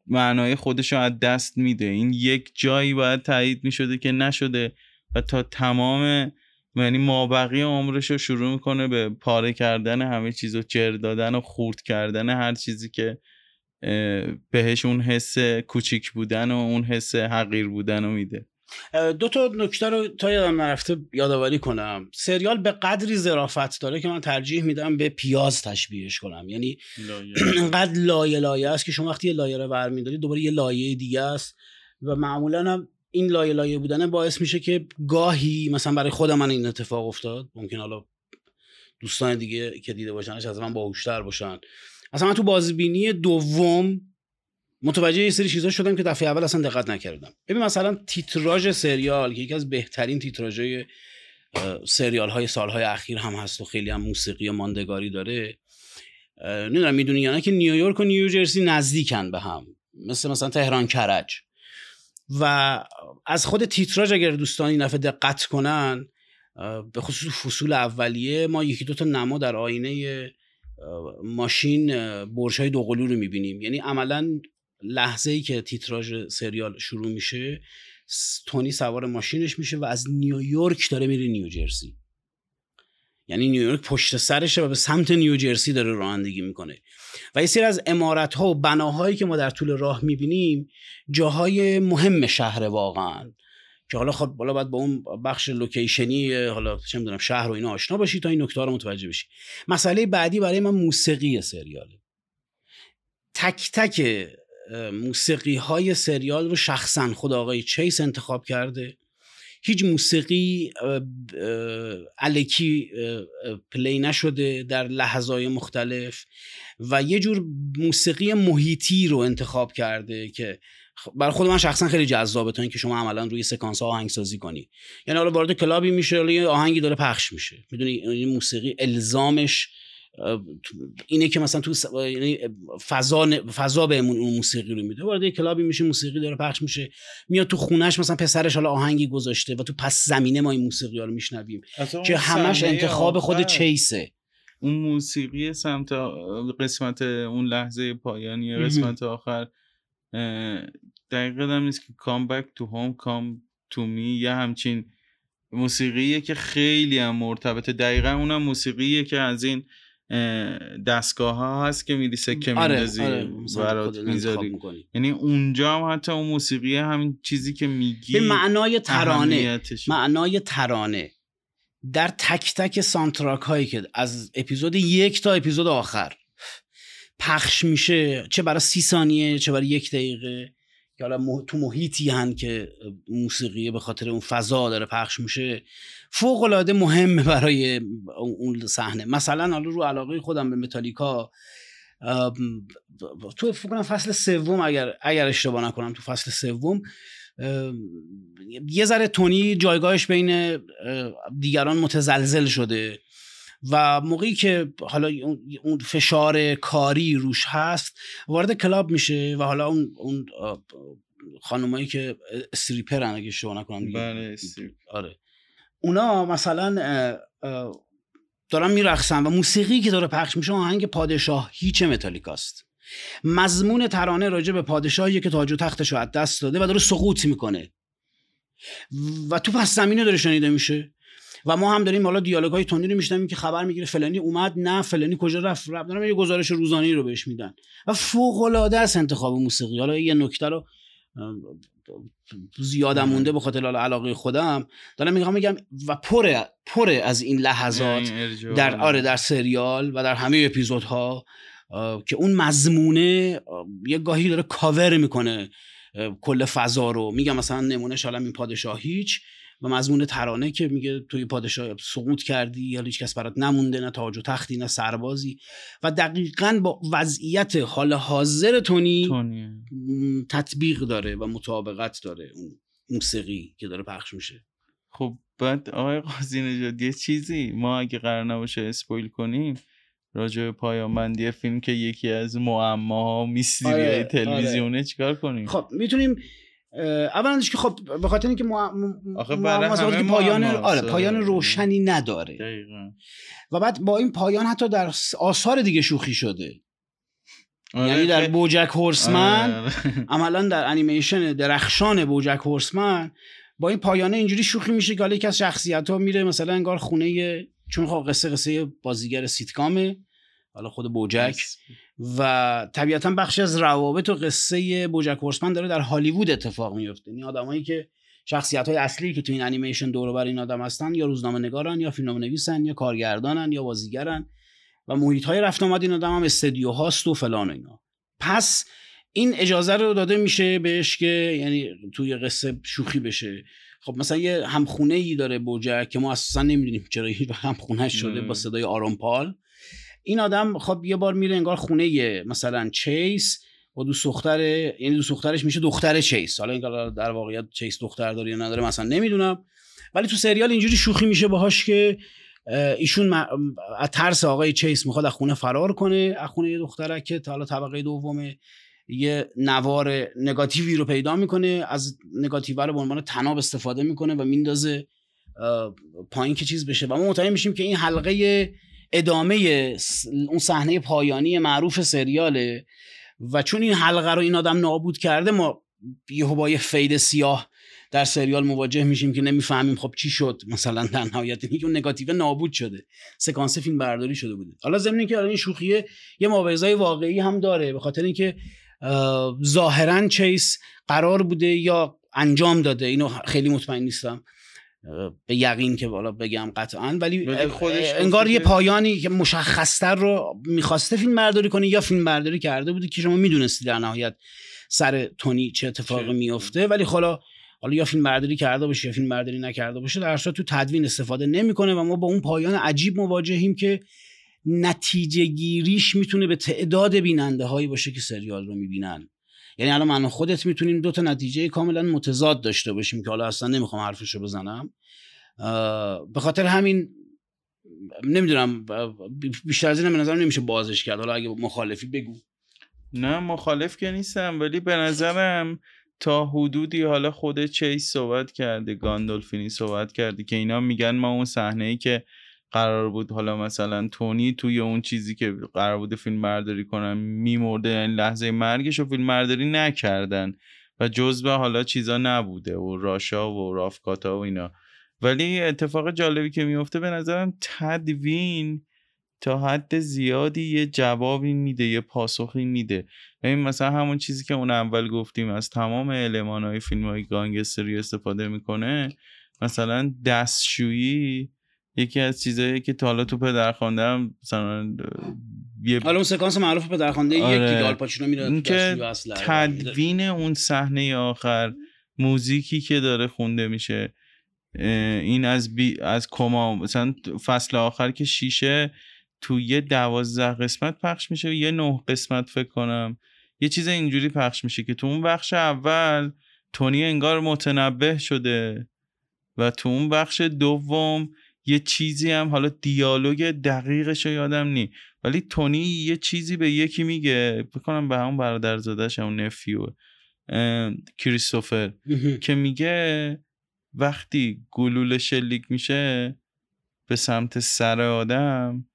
معنای خودش رو از دست میده. این یک جایی باید تایید می‌شده که نشده و تا تمام یعنی مابقی عمرش رو شروع می‌کنه به پاره کردن همه چیز و جر دادن و خورد کردن هر چیزی که بهش اون حس کوچیک بودن و اون حس حقیر بودن رو میده. دو تا نکته رو تا یادم نرفته یادآوری کنم. سریال به قدری ظرافت داره که من ترجیح میدم به پیاز تشبیهش کنم. یعنی <clears throat> انقدر لایه لایه است که شما وقتی یه لایه رو برمیداری دوباره یه لایه دیگه است و معمولا هم این لایه لایه بودن باعث میشه که گاهی مثلا برای خود من این اتفاق افتاد. ممکن حالا دوستان دیگه که دیده باشنش از من باهوشتر باشن. اصلا من تو بازبینی دوم متوجه یه سری چیزا شدم که دفعه اول اصلا دقت نکردم. ببین مثلا تیتراژ سریال که یکی از بهترین تیتراژهای سریال های سالهای اخیر هم هست و خیلی هم موسیقی و ماندگاری داره. نمی‌دونم می‌دونی یا نه که نیویورک و نیوجرسی نزدیکن به هم. مثل مثلا تهران کرج. و از خود تیتراژ اگر دوستان این دفعه دقت کنن به خصوص فصول اولیه ما یکی دو تا نما در آینه ماشین برش های دوقلو رو می‌بینیم. یعنی عملا لحظه ای که تیتراژ سریال شروع میشه تونی سوار ماشینش میشه و از نیویورک داره میره نیوجرسی یعنی نیویورک پشت سرشه و به سمت نیوجرسی داره رانندگی می‌کنه. و یه سری از امارت ها و بناهایی که ما در طول راه می‌بینیم جاهای مهم شهر واقعا. که حالا خب بالا باید با اون بخش لوکیشنی حالا چه می‌دونم شهر و اینا آشنا باشی تا این نکته رو متوجه بشی. مسئله بعدی برای من موسیقی سریاله. تک تک موسیقی های سریال رو شخصا خود آقای چیس انتخاب کرده. هیچ موسیقی الکی پلی نشده در لحظای مختلف و یه جور موسیقی محیطی رو انتخاب کرده که برای خود من شخصا خیلی جذابه تا اینکه شما عملا روی سکانس ها آهنگ سازی کنی. یعنی حالا وارد کلابی میشه یه آهنگی داره پخش میشه. می‌دونی این موسیقی الزامش اینه که مثلا تو یعنی فضا فضا بهمون اون موسیقی رو میده. وارد کلابی میشه موسیقی داره پخش میشه. میاد تو خونش مثلا پسرش حالا آهنگی گذاشته و تو پس زمینه ما این موسیقی ها رو میشنویم. که همش انتخاب خود چیسه. اون موسیقی سمت قسمت اون لحظه پایانی قسمت آخر دقیقا هم نیست که come back to home come to me یه همچین موسیقیه که خیلی هم مرتبطه. دقیقا اونم موسیقیه که از این دستگاه ها هست که میری سکه آره، میندازی آره. برات می‌ذاری. یعنی اونجا هم حتی اون موسیقی همین چیزی که میگی به معنای ترانه معنای ترانه. در تک تک soundtrack هایی که از اپیزود یک تا اپیزود آخر پخش میشه چه برای سی ثانیه چه برای یک دقیقه که حالا تو محیطی هن که موسیقی به خاطر اون فضا داره پخش میشه فوق العاده مهمه برای اون صحنه. مثلا حالا رو علاقه خودم به متالیکا تو فکر کنم فصل سوم اگر اگر اشتباه نکنم تو فصل سوم یه ذره تونی جایگاهش بین دیگران متزلزل شده و موقعی که حالا اون فشار کاری روش هست وارد کلاب میشه و حالا اون اون خانمایی که استریپرن اگه اشتباه نکنم بله آره. اونا مثلا دارن میرقصن و موسیقی که داره پخش میشه آهنگ پادشاه هیچ متالیکاست مضمون ترانه راجع به پادشاهی که تاج و تختش رو از دست داده و داره سقوط می‌کنه. و تو پس زمینه داره شنیده میشه. و ما هم داریم حالا دیالوگ های تونی رو که خبر می‌گیره فلانی اومد نه فلانی کجا رفت رفت دارم یه گزارش روزانه رو بهش میدن. و فوق العاده است انتخاب موسیقی. حالا یه نکته رو زیادم مونده به خاطر علاقه خودم. دارم میگم میگم و پر پر از این لحظات در آره در سریال و در همه اپیزودها که اون مضمونه یه گاهی داره کاور می‌کنه کل فضا رو. میگم مثلا نمونه شالم این پادشاه هیچ. و مضمون ترانه که میگه توی پادشاه سقوط کردی یا هیچ کس برات نمونده نه تاج و تختی نه سربازی. و دقیقا با وضعیت حال حاضر تونی تطبیق داره و مطابقت داره اون موسیقی که داره پخش میشه. خب بعد آقای قاضی نجات یه چیزی؟ ما اگه قرار نباشه اسپویل کنیم راجع به پایان فیلم که یکی از معماها میستری آره، تلویزیونه آره. چیکار کنیم؟ خب می‌تونیم اولش که خب به خاطر اینکه پایان آره پایان روشنی نداره. دقیقا. و بعد با این پایان حتی در آثار دیگه شوخی شده. آره یعنی در بوجک هورسمن آره. <laughs> عملا در انیمیشن درخشان بوجک هورسمن با این پایانه اینجوری شوخی میشه که حالا یکی از شخصیت ها میره مثلا انگار خونه چون خب قصه قصه بازیگر سیتکامه حالا خود بوجک. و طبیعتا بخشی از روابط و قصه بوجک هورسمن داره در هالیوود اتفاق میفته. یعنی آدمایی که شخصیت های اصلی که تو این انیمیشن دور بر این آدم هستن یا روزنامه نگارن یا فیلم نویسن یا کارگردانن یا بازیگرن و محیط های رفت آمد این آدم هم استدیو هاست و فلان اینا. پس این اجازه رو داده میشه بهش که یعنی توی قصه شوخی بشه. خب مثلا یه همخونه ای داره بوجک که ما اساسا نمی‌دونیم چرا این همخونه شده با صدای آرومپال این آدم خب یه بار میره انگار خونه مثلا چیس با دو دختر یعنی دو دخترش میشه دختر چیس. حالا این در واقعیت چیس دختر داره یا نداره مثلا نمی‌دونم. ولی تو سریال اینجوری شوخی میشه باهاش که ایشون از ترس آقای چیس می‌خواد از خونه فرار کنه از خونه یه دختره که حالا طبقه دومه یه نوار نگاتیوی رو پیدا می‌کنه از نگاتیو رو به عنوان تناب استفاده می‌کنه و میندازه پایین که چیز بشه. و ما متوجه میشیم که این حلقه ادامه اون صحنه پایانی معروف سریاله. و چون این حلقه رو این آدم نابود کرده ما یهو با یه فید سیاه در سریال مواجه میشیم که نمی‌فهمیم خب چی شد. مثلا در نهایت اینکه اون نگاتیو نابود شده. سکانس فیلم برداری شده بوده. حالا ضمن که این شوخیه یه مواعظای واقعی هم داره. به خاطر اینکه ظاهرا چیس قرار بوده یا انجام داده. اینو خیلی مطمئن نیستم. به یقین که بالا بگم قطعا ولی انگار یه پایانی که مشخصتر رو می‌خواسته فیلم برداری کنه یا فیلم برداری کرده بوده که شما می‌دونستی در نهایت سر تونی چه اتفاقی میفته ولی حالا حالا یا فیلم برداری کرده باشه یا فیلم برداری نکرده باشه در تو تدوین استفاده نمی‌کنه و ما با اون پایان عجیب مواجهیم که نتیجه گیریش می‌تونه به تعداد بیننده هایی باشه که سریال رو می‌بینن. یعنی الان من خودت می‌تونیم دو تا نتیجه کاملا متضاد داشته باشیم که حالا اصلا نمی‌خوام حرفش رو بزنم. به خاطر همین نمی‌دونم بیشتر از این به نظر نمیشه بازش کرد. حالا اگه مخالفی بگو. نه مخالف که نیستم ولی به نظرم تا حدودی حالا خود چیس صحبت کرده گاندولفینی صحبت کرده که اینا میگن ما اون صحنه ای که قرار بود حالا مثلا تونی توی اون چیزی که قرار بود فیلم برداری کنن میمرده یعنی لحظه مرگش رو فیلم برداری نکردن و جزء حالا چیزا نبوده و راشا و رافکاتا و اینا. ولی اتفاق جالبی که میفته به نظرم تدوین تا حد زیادی یه جوابی میده یه پاسخی میده. این مثلا همون چیزی که اون اول گفتیم از تمام علمان های فیلم های گانگستری استفاده می‌کنه مثلا دستشویی یکی از چیزایی که تا حالا تو پدرخوانده هم مثلا یه حالا اون سکانس معروف پدرخوانده آره. یک دیگه آلپاچینو میره که تدوین اون صحنه آخر موزیکی که داره خونده میشه این از بی از کما مثلا فصل آخر که شیشه تو یه دوازده قسمت پخش میشه یه نه قسمت فکر کنم یه چیز اینجوری پخش میشه که تو اون بخش اول تونی انگار متنبه شده و تو اون بخش دوم یه چیزی هم حالا دیالوگ دقیقش رو یادم نی. ولی تونی یه چیزی به یکی میگه بکنم به همون برادرزادش همون نفیو کریستوفر که میگه وقتی گلوله شلیک میشه به سمت سر آدم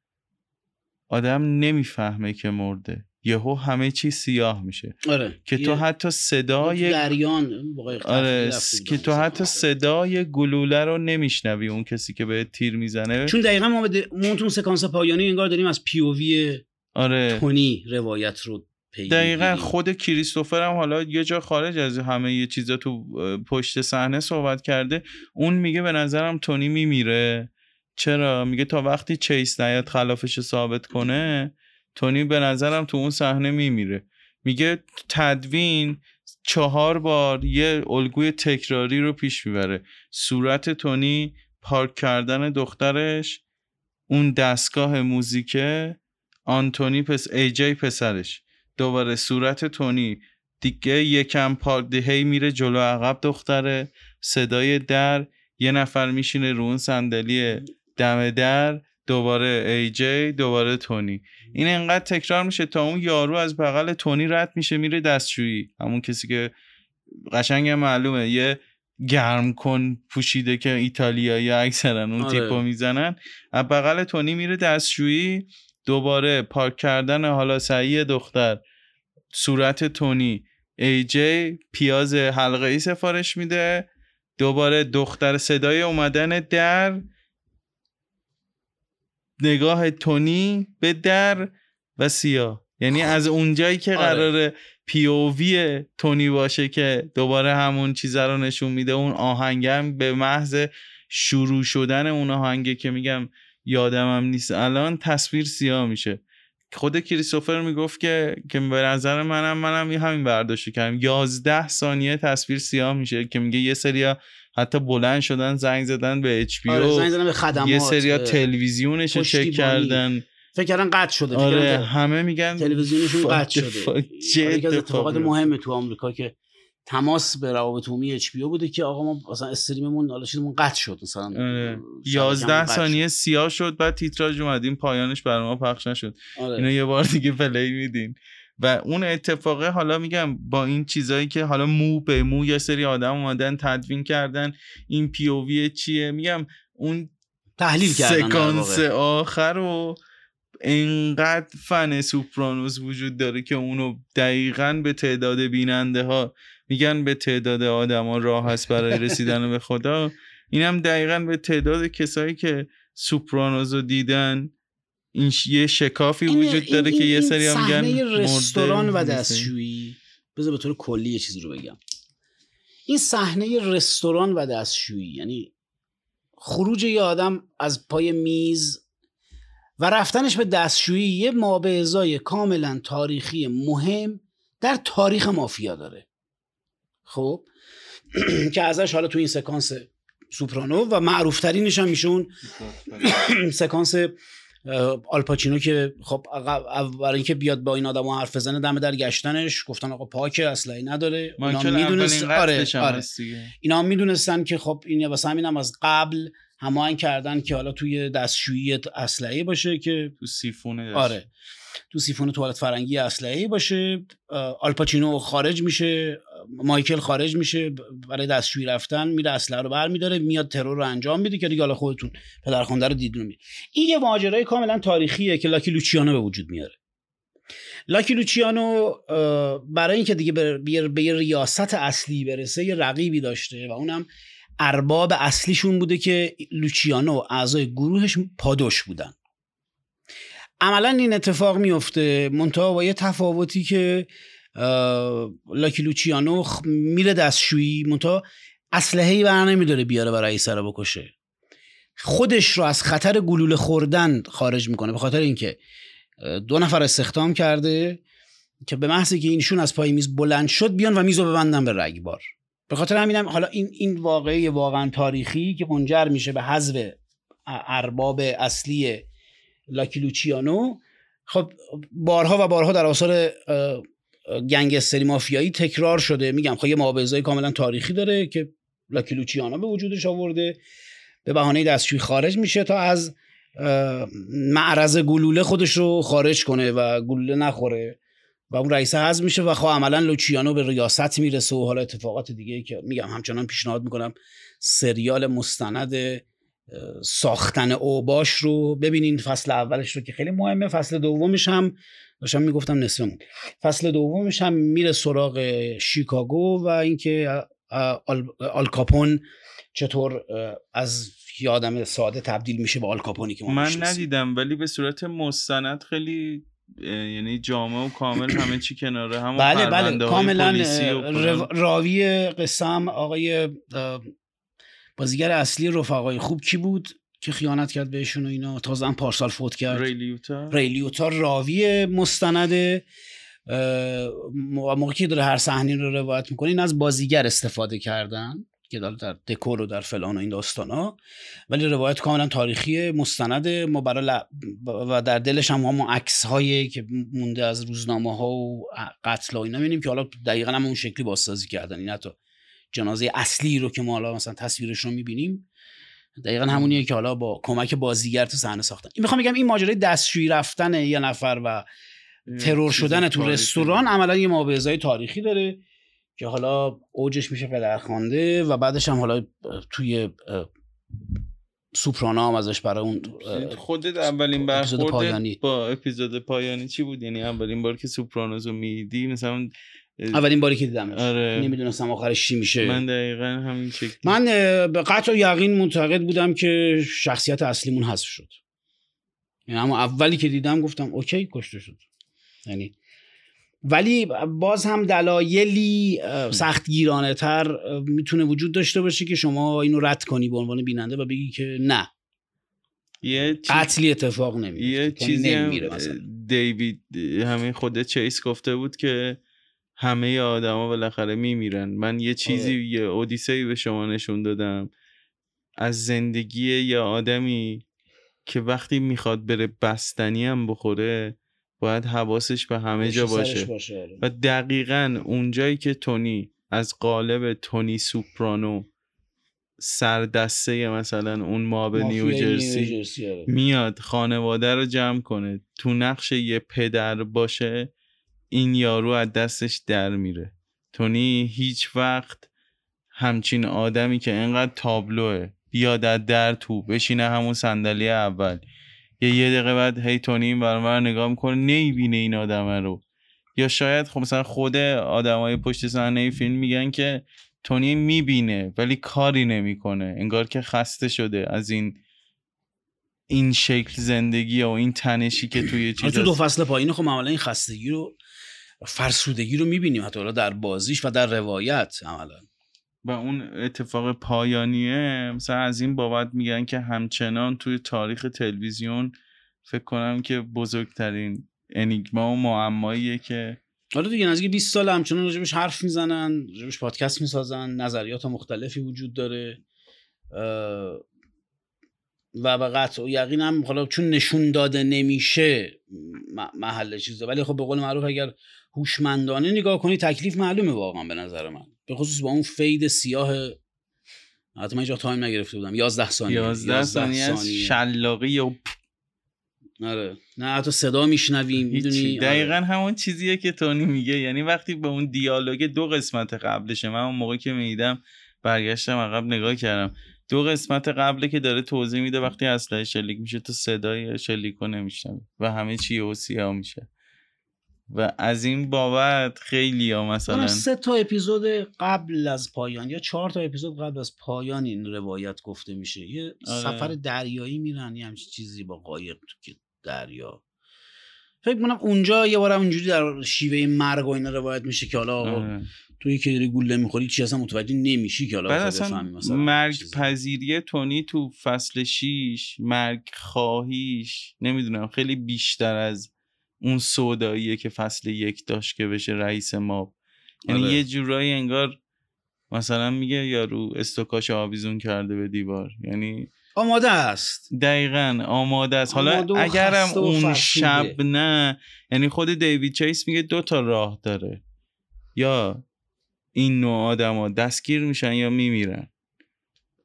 آدم نمی‌فهمه که مرده. یهو همه چی سیاه میشه. آره. که تو حتی صدای دریان آره که تو حتی صدای گلوله رو نمیشنوی اون کسی که به تیر می‌زنه. چون دقیقا ما به اون سکانس پایانی انگار داریم از پیووی آره. تونی روایت رو دقیقا خود کریستوفر هم حالا یه جا خارج از همه یه چیزا تو پشت صحنه صحبت کرده. اون میگه به نظرم تونی میمیره. چرا؟ میگه تا وقتی چیس نیاد خلافش ثابت کنه تونی به نظرم تو اون صحنه میمیره. میگه تدوین چهار بار یه الگوی تکراری رو پیش می‌بره. صورت تونی پارک کردن دخترش اون دستگاه موزیکه آنتونی پس ایجی پسرش. دوباره صورت تونی. دیگه یکم پارک هی میره جلو عقب دختره. صدای در. یه نفر میشینه رو اون صندلی دم در. دوباره ای جی دوباره تونی. این انقدر تکرار میشه تا اون یارو از بغل تونی رد میشه میره دستشویی. همون کسی که قشنگ معلومه یه گرم کن پوشیده که ایتالیایی اکثرا اون آره. تیپو می‌زنن. از بغل تونی میره دستشویی. دوباره پارک کردن حالا سعی دختر. صورت تونی. ای جی پیاز حلقه ای سفارش میده. دوباره دختر صدای اومدن در. نگاه تونی به در و سیاه. یعنی از اونجایی که آره. قراره پیووی تونی باشه که دوباره همون چیزا رو نشون میده اون آهنگم به محض شروع شدن اون آهنگه که میگم یادمم نیست. الان تصویر سیاه میشه. خود کریستوفر می‌گفت که که به نظر منم منم همین برداشت کردم. 11 ثانیه تصویر سیاه میشه که میگه یه سریا حتی بلند شدن زنگ زدن به اچ پی آره یه سریا تلویزیونش رو چک کردن. فکر کردن قطع شده آره همه میگن تلویزیونشون قطع شده. یکی از اتفاقات مهمه تو آمریکا که تماس به روابط عمومی HBO بوده که آقا ما مثلا stream مون حالا چیزمون قطع شد مثلا 11 آره. ثانیه سیاه شد بعد تیتراژ اومدیم پایانش برای ما پخش نشد. آره. اینا یه بار دیگه play میدین. و اون اتفاقه حالا میگم با این چیزایی که حالا مو به مو یه سری آدم اومدن تدوین کردن این POV چیه؟ میگم اون تحلیل کردن سکانس آخر و انقدر فن سوپرانوس وجود داره که اونو دقیقا به تعداد بیننده ها میگن به تعداد آدما راه هست برای رسیدن به خدا. اینم دقیقا به تعداد کسایی که سوپرانوس رو دیدن. این یه شکافی وجود داره که یه سری هم میگن رستوران و دستشویی. بذار به طور کلی یه چیزی رو بگم. این صحنه رستوران و دستشویی یعنی خروج یه آدم از پای میز و رفتنش به دستشویی یه مابعضای کاملا تاریخی مهم در تاریخ مافیا داره. خب؟ <clears throat> که ازش حالا تو این سکانس سوپرانو و معروفترینش هم میشون <clears throat> سکانس آلپاچینو که خب برای اینکه بیاد با این آدم حرف بزنه دم در گشتنش. گفتن آقا پاک اصلا نداره. اینا می‌دونست آره, آره. اینا می‌دونستن که خب این واسه همینم از قبل هماهنگ کردن که حالا توی دستشویی اسلحه باشه که تو سیفونه آره. تو سیفون توالت فرنگی اسلحه باشه. آلپاچینو خارج میشه. مایکل خارج میشه برای دستشویی رفتن میره اسلحه رو برمیداره میاد ترور رو انجام میده که دیگه حالا خودتون پدرخوانده رو دیدون می این یه ماجرای کاملا تاریخیه که لاکی لوچیانو به وجود میاره. لاکی لوچیانو برای اینکه دیگه به یه ریاست اصلی برسه یه رقیبی داشته و اونم ارباب اصلیشون بوده که لوچیانو اعضای گروهش پادوش بودن. عملا این اتفاق میفته منتها با یه تفاوتی که لاکی لوچیانو میره دستشویی منتها اسلحه‌ای بر نمیداره بیاره برای سر بکشه. خودش رو از خطر گلوله خوردن خارج می‌کنه به خاطر اینکه دو نفر استخدام کرده که به محض که اینشون از پای میز بلند شد بیان و میز رو ببندن به رگبار. به خاطر همینم حالا این این واقعی واقعا تاریخی که منجر میشه به حذف ارباب اصلی لاکیلوچیانو خب بارها و بارها در آثار گنگستری مافیایی تکرار شده. میگم خب یه کاملا تاریخی داره که لاکیلوچیانو به وجودش آورده. به بهانه دستشویی خارج میشه تا از معرض گلوله خودش رو خارج کنه و گلوله نخوره و اون رئیسه حذف میشه و خب عملا لوچیانو به ریاست می‌رسه و حالا اتفاقات دیگه که میگم همچنان پیشنهاد می‌کنم سریال مستند ساختن اوباش رو ببینین. فصل اولش رو که خیلی مهمه فصل دومش هم داشتم می‌گفتم نصفمون فصل دومش هم میره سراغ شیکاگو و اینکه آلکاپون چطور از یادم ساده تبدیل میشه به آلکاپونی که من ندیدم ولی به صورت مستند خیلی یعنی جامعه و کامل <clears throat> همه چی کناره همون بله بله کاملا راوی قسم آقای بازیگر اصلی رفقای خوب کی بود؟ که خیانت کرد بهشون و اینا. تازه هم پارسال فوت کرد. ریلیوتا ریلیوتا راوی مستنده. موقعی که داره هر صحنه رو روایت می‌کنه این از بازیگر استفاده کردن که در دکور و در فلان و این داستان ها ولی روایت کاملا تاریخی مستند. ما برای و در دلش هم هم عکس هایی که مونده از روزنامه ها و قتل ها اینا می‌بینیم که حالا دقیقا هم اون شکلی بازسازی کردن. این حتی جنازه اصلی رو که ما حالا مثلا تصویرش رو می‌بینیم. دقیقا همونیه که حالا با کمک بازیگر تو صحنه ساختن. می‌خوام بگم این ماجرای دستشویی رفتن یه نفر و ترور شدن تو رستوران عملا یه مابعضای تاریخی داره که حالا اوجش میشه پدرخوانده و بعدش هم حالا توی سوپرانا هم ازش برای اون خودت اولین برخورد با اپیزود پایانی چی بود؟ یعنی اولین بار که سوپرانوزو میدی مثلا اولین باری که دیدم آره. نمی‌دونستم آخرش چی میشه. من دقیقا همین شکلی من به قطع و یقین معتقد بودم که شخصیت اصلیمون حذف شد. یعنی اما اولی که دیدم گفتم اوکی کشته شد. یعنی ولی باز هم دلایلی سخت گیرانه تر می‌تونه وجود داشته باشه که شما اینو رد کنی به عنوان بیننده و بگی که نه. یه قتلی اتفاق نمیفته یه یعنی چیزی هم دیوید همین خود چیس گفته بود که همه آدما بالاخره میمیرن من یه چیزی آره. یه اودیسه به شما نشون دادم از زندگی یه آدمی که وقتی می‌خواد بره بستنی هم بخوره باید حواسش به همه جا باشه, آره. و دقیقا اونجایی که تونی از قالب تونی سوپرانو سردسته مثلا اون ماب نیوجرسی آره. میاد خانواده رو جمع کنه تو نقش یه پدر باشه این یارو از دستش در میره. تونی هیچ وقت همچین آدمی که انقدر تابلوه بیاد در تو بشینه همون صندلی اول. یه یه دقیقه بعد هی تونی این برمار نگاه می‌کنه نیبینه این آدم رو. یا شاید خب مثلا خود آدمای پشت صحنه فیلم میگن که تونی می‌بینه ولی کاری نمی‌کنه. انگار که خسته شده از این این شکل زندگی و این تنشی که توی چیز تو دو فصل پایین خب عملا این خستگی رو فرسودگی رو می‌بینیم حتی در بازیش و در روایت عملا. و اون اتفاق پایانیه مثلا از این بابت میگن که همچنان توی تاریخ تلویزیون فکر کنم که بزرگترین انیگما و معماییه که حالا دیگه نزدیک 20 سال همچنان راجبش حرف می‌زنن راجبش پادکست می‌سازن نظریات مختلفی وجود داره. و به قطع و یقین هم حالا چون نشون داده نمیشه محل چیزه. ولی خب به قول معروف اگر هوشمندانه نگاه کنی تکلیف معلومه واقعا به نظر من. به خصوص با اون fade سیاه حتی من time نگرفته بودم. 11 ثانیه. 11 ثانیه شلاقی و آره. نه حتی صدا میشنویم می‌دونی؟ دقیقا آره. همون چیزیه که تونی میگه. یعنی وقتی به اون دیالوگ دو قسمت قبلشه من اون موقع که میدم برگشتم عقب نگاه کردم. دو قسمت قبله که داره توضیح میده وقتی اسلحه شلیک میشه تو صدای شلیکو نمیشنوی و همه چی و سیاه میشه و از این بابت خیلی ها مثلا سه تا اپیزود قبل از پایان یا چهار تا اپیزود قبل از پایان این روایت گفته میشه یه آره. سفر دریایی میرن یه همچین چیزی با قایق تو دریا فکر کنم اونجا یه بارم اونجوری در شیوه مرگ و این روایت میشه که حالا آره. توی که داری گوله می‌خوری چی اصلا متوجه نمیشی که حالا مثلا مرگ پذیری تونی تو فصل شیش مرگ خواهیش نمی‌دونم خیلی بیشتر از اون سوداییه که فصل یک داشت که بشه رئیس ما. یعنی آره. یه جورایی انگار مثلا میگه یارو استوکاش آویزون کرده به دیوار. یعنی آماده است. دقیقا آماده است. حالا اگرم اون شب نه یعنی خود دیوید چیس میگه دو تا راه داره. یا این نوع آدما دستگیر میشن یا میمیرن؟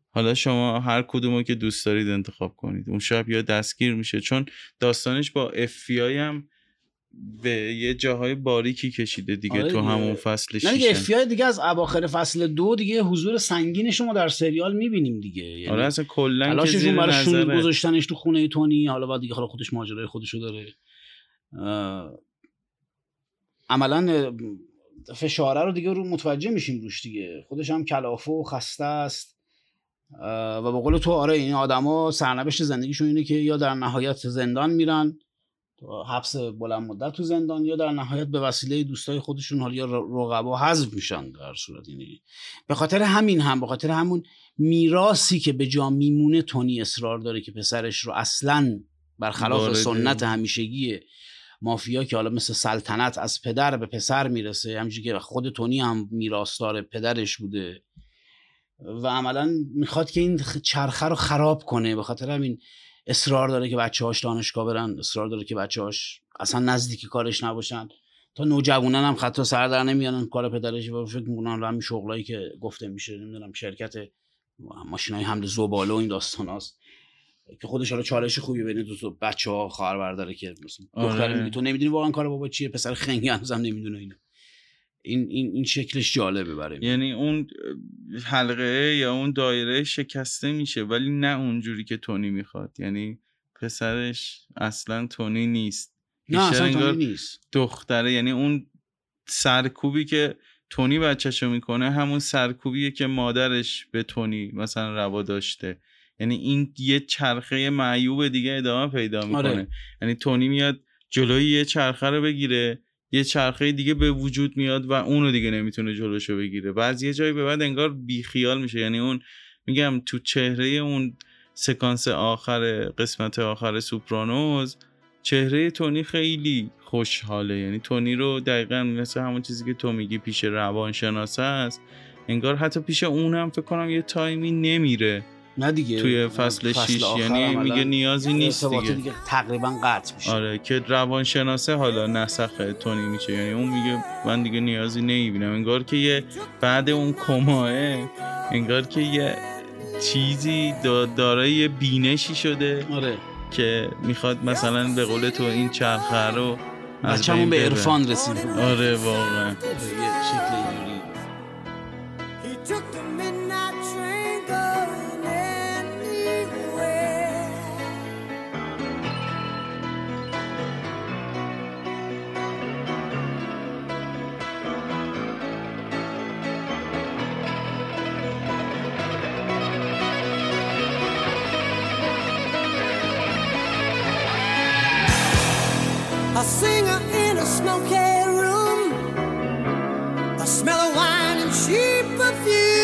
حالا شما هر کدومو که دوست دارید انتخاب کنید. اون شب یا دستگیر میشه. چون داستانش با اف هم به یه جاهای باریکی کشیده دیگه آره تو همون فصل نه دیگه افیای دیگه از اواخر فصل دو دیگه حضور سنگین شما در سریال می‌بینیم دیگه. یعنی آره اصلا کلا که زیر نظره. گذاشتنش تو خونه تونی. حالا بعد دیگه حالا خودش ماجرای خودشو داره. عملا فشاره رو دیگه رو متوجه میشیم روش دیگه. خودش هم کلافه و خسته است. و به قول تو آره این آدما سرنوشت زندگیشون اینه که یا در نهایت زندان میرن حبس بلند مدت تو زندان یا در نهایت به وسیله دوستای خودشون حالا یا رقبا حذف میشن در صورت. اینی به خاطر همین هم به خاطر همون میراسی که به جا میمونه تونی اصرار داره که پسرش رو اصلا برخلاف سنت همیشگی مافیا که حالا مثل سلطنت از پدر به پسر می‌رسه همینجوری که خود تونی هم میراستار پدرش بوده و عملا می‌خواد که این چرخه رو خراب کنه به خاطر همین اصرار داره که بچه هاش دانشگاه برن اصرار داره که بچه هاش اصلا نزدیک کارش نباشن. تا نوجوانان هم خطا سر در نمیانن کار پدرش و فکر می‌کنن همین شغلایی که گفته میشه نمی‌دونم شرکت ماشین های حمل زباله و این داستان هاست. که خودش حالا چالش خوبی بین دو بچه ها خواهر برداره که آره. تو نمی‌دونی واقعا کار بابا چیه پسر خنگی هنوزم نمی‌دونه اینا. این این این شکلش جالبه برای یعنی اون حلقه یا اون دایره شکسته میشه ولی نه اونجوری که تونی می‌خواد. یعنی پسرش اصلا تونی نیست. نه اصلا تونی نیست. دختره. یعنی اون سرکوبی که تونی بچهشو می‌کنه همون سرکوبیه که مادرش به تونی مثلا روا داشته. یعنی این یه چرخه معیوب دیگه ادامه پیدا می‌کنه. آره. یعنی تونی میاد جلوی یه چرخه رو بگیره یه چرخه دیگه به وجود میاد و اونو دیگه نمی‌تونه جلوشو بگیره. بعضی یه جایی به بعد انگار بیخیال میشه. یعنی اون میگم تو چهره اون سکانس آخر قسمت آخر سوپرانوز چهره تونی خیلی خوشحاله. یعنی تونی رو دقیقا مثل همون چیزی که تو میگی پیش روانشناسه است انگار حتی پیش اونم فکر کنم یه تایمی نمیره. نه دیگه. توی فصل, فصل 6 یعنی میگه نیازی نیست دیگه. دیگه تقریبا قطع میشه. آره که روانشناسه حالا نسخ تونی میشه. یعنی اون میگه من دیگه نیازی نمی‌بینم. انگار که یه بعد اون کماه انگار که یه چیزی دارای یه بینشی شده آره. که می‌خواد مثلا به قول تو این چرخه رو از به عرفان رسید آره واقعا. singer in a smoky room. I smell of wine and cheap perfume.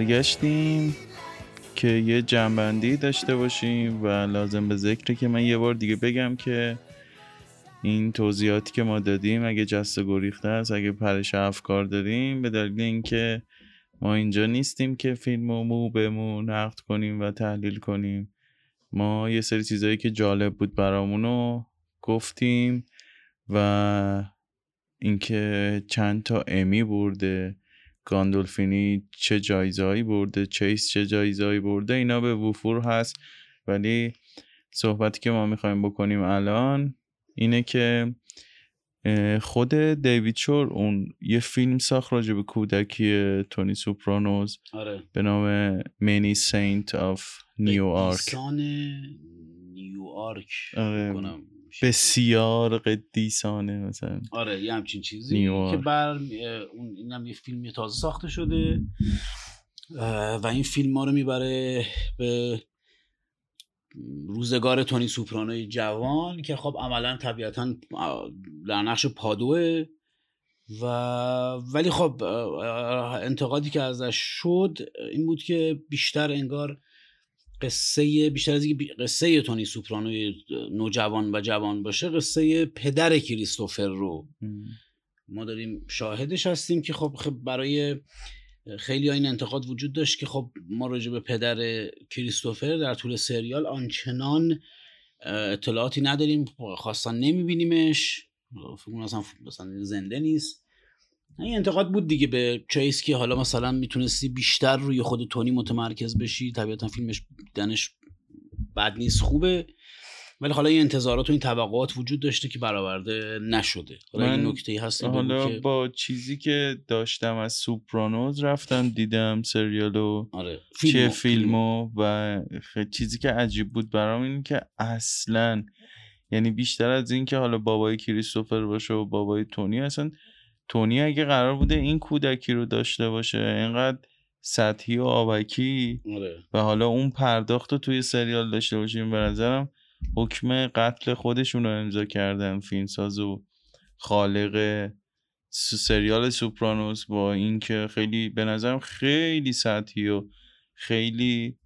برگشتیم که یه جنبندی داشته باشیم و لازم به ذکره که من یه بار دیگه بگم که این توضیحاتی که ما دادیم اگه جست گریخته است اگه پرش افکار داریم به دلیل اینکه ما اینجا نیستیم که فیلم و مو به مو نقد کنیم و تحلیل کنیم. ما یه سری چیزایی که جالب بود برامونو گفتیم و اینکه چند تا امی برده گاندولفینی چه جایزهایی برده چیس چه جایزهایی برده اینا به وفور هست. ولی صحبتی که ما می‌خوایم بکنیم الان اینه که خود دیوید شور اون یه فیلم ساخت راجع به کودکی تونی سوپرانوز آره. به نام مینی سینت آف نیو آرک نیو آرک آره. بسیار قدیسانه مثلا. آره یه همچین چیزی که بر اون اینم یه فیلمی تازه ساخته شده. و این فیلم ما رو می‌بره به روزگار تونی سوپرانوی جوان که خب عملا طبیعتا در نقش پادوه. و ولی خب انتقادی که ازش شد این بود که بیشتر انگار قصه بیشتر از قصه تونی سوپرانوی نوجوان و جوان باشه قصه پدر کریستوفر رو. ما داریم شاهدش هستیم که خب, خب برای خیلی این انتقاد وجود داشت که خب ما راجع به پدر کریستوفر در طول سریال آنچنان اطلاعاتی نداریم خواستن نمیبینیمش. فکر اصلا زنده نیست. این انتقاد بود دیگه به چیس که حالا مثلا می‌تونستی بیشتر روی خود تونی متمرکز بشی. طبیعتا فیلمش دنش بد نیست خوبه. ولی حالا این انتظارات و این توقعات وجود داشته که برآورده نشده. حالا این نکته هست حالا با چیزی که داشتم از سوپرانوز رفتم دیدم سریالو آره. چه فیلمو و چیزی که عجیب بود برام این که اصلا یعنی بیشتر از این که حالا بابای کریستوفر باشه و بابای تونی اصلا تونی اگه قرار بوده این کودکی رو داشته باشه اینقدر سطحی و آبکی آره. و حالا اون پرداخت رو توی سریال داشته باشیم. به نظرم حکم قتل خودشون رو امضا کردن. فیلمساز و خالق سریال سوپرانوس با اینکه خیلی به نظرم خیلی سطحی و خیلی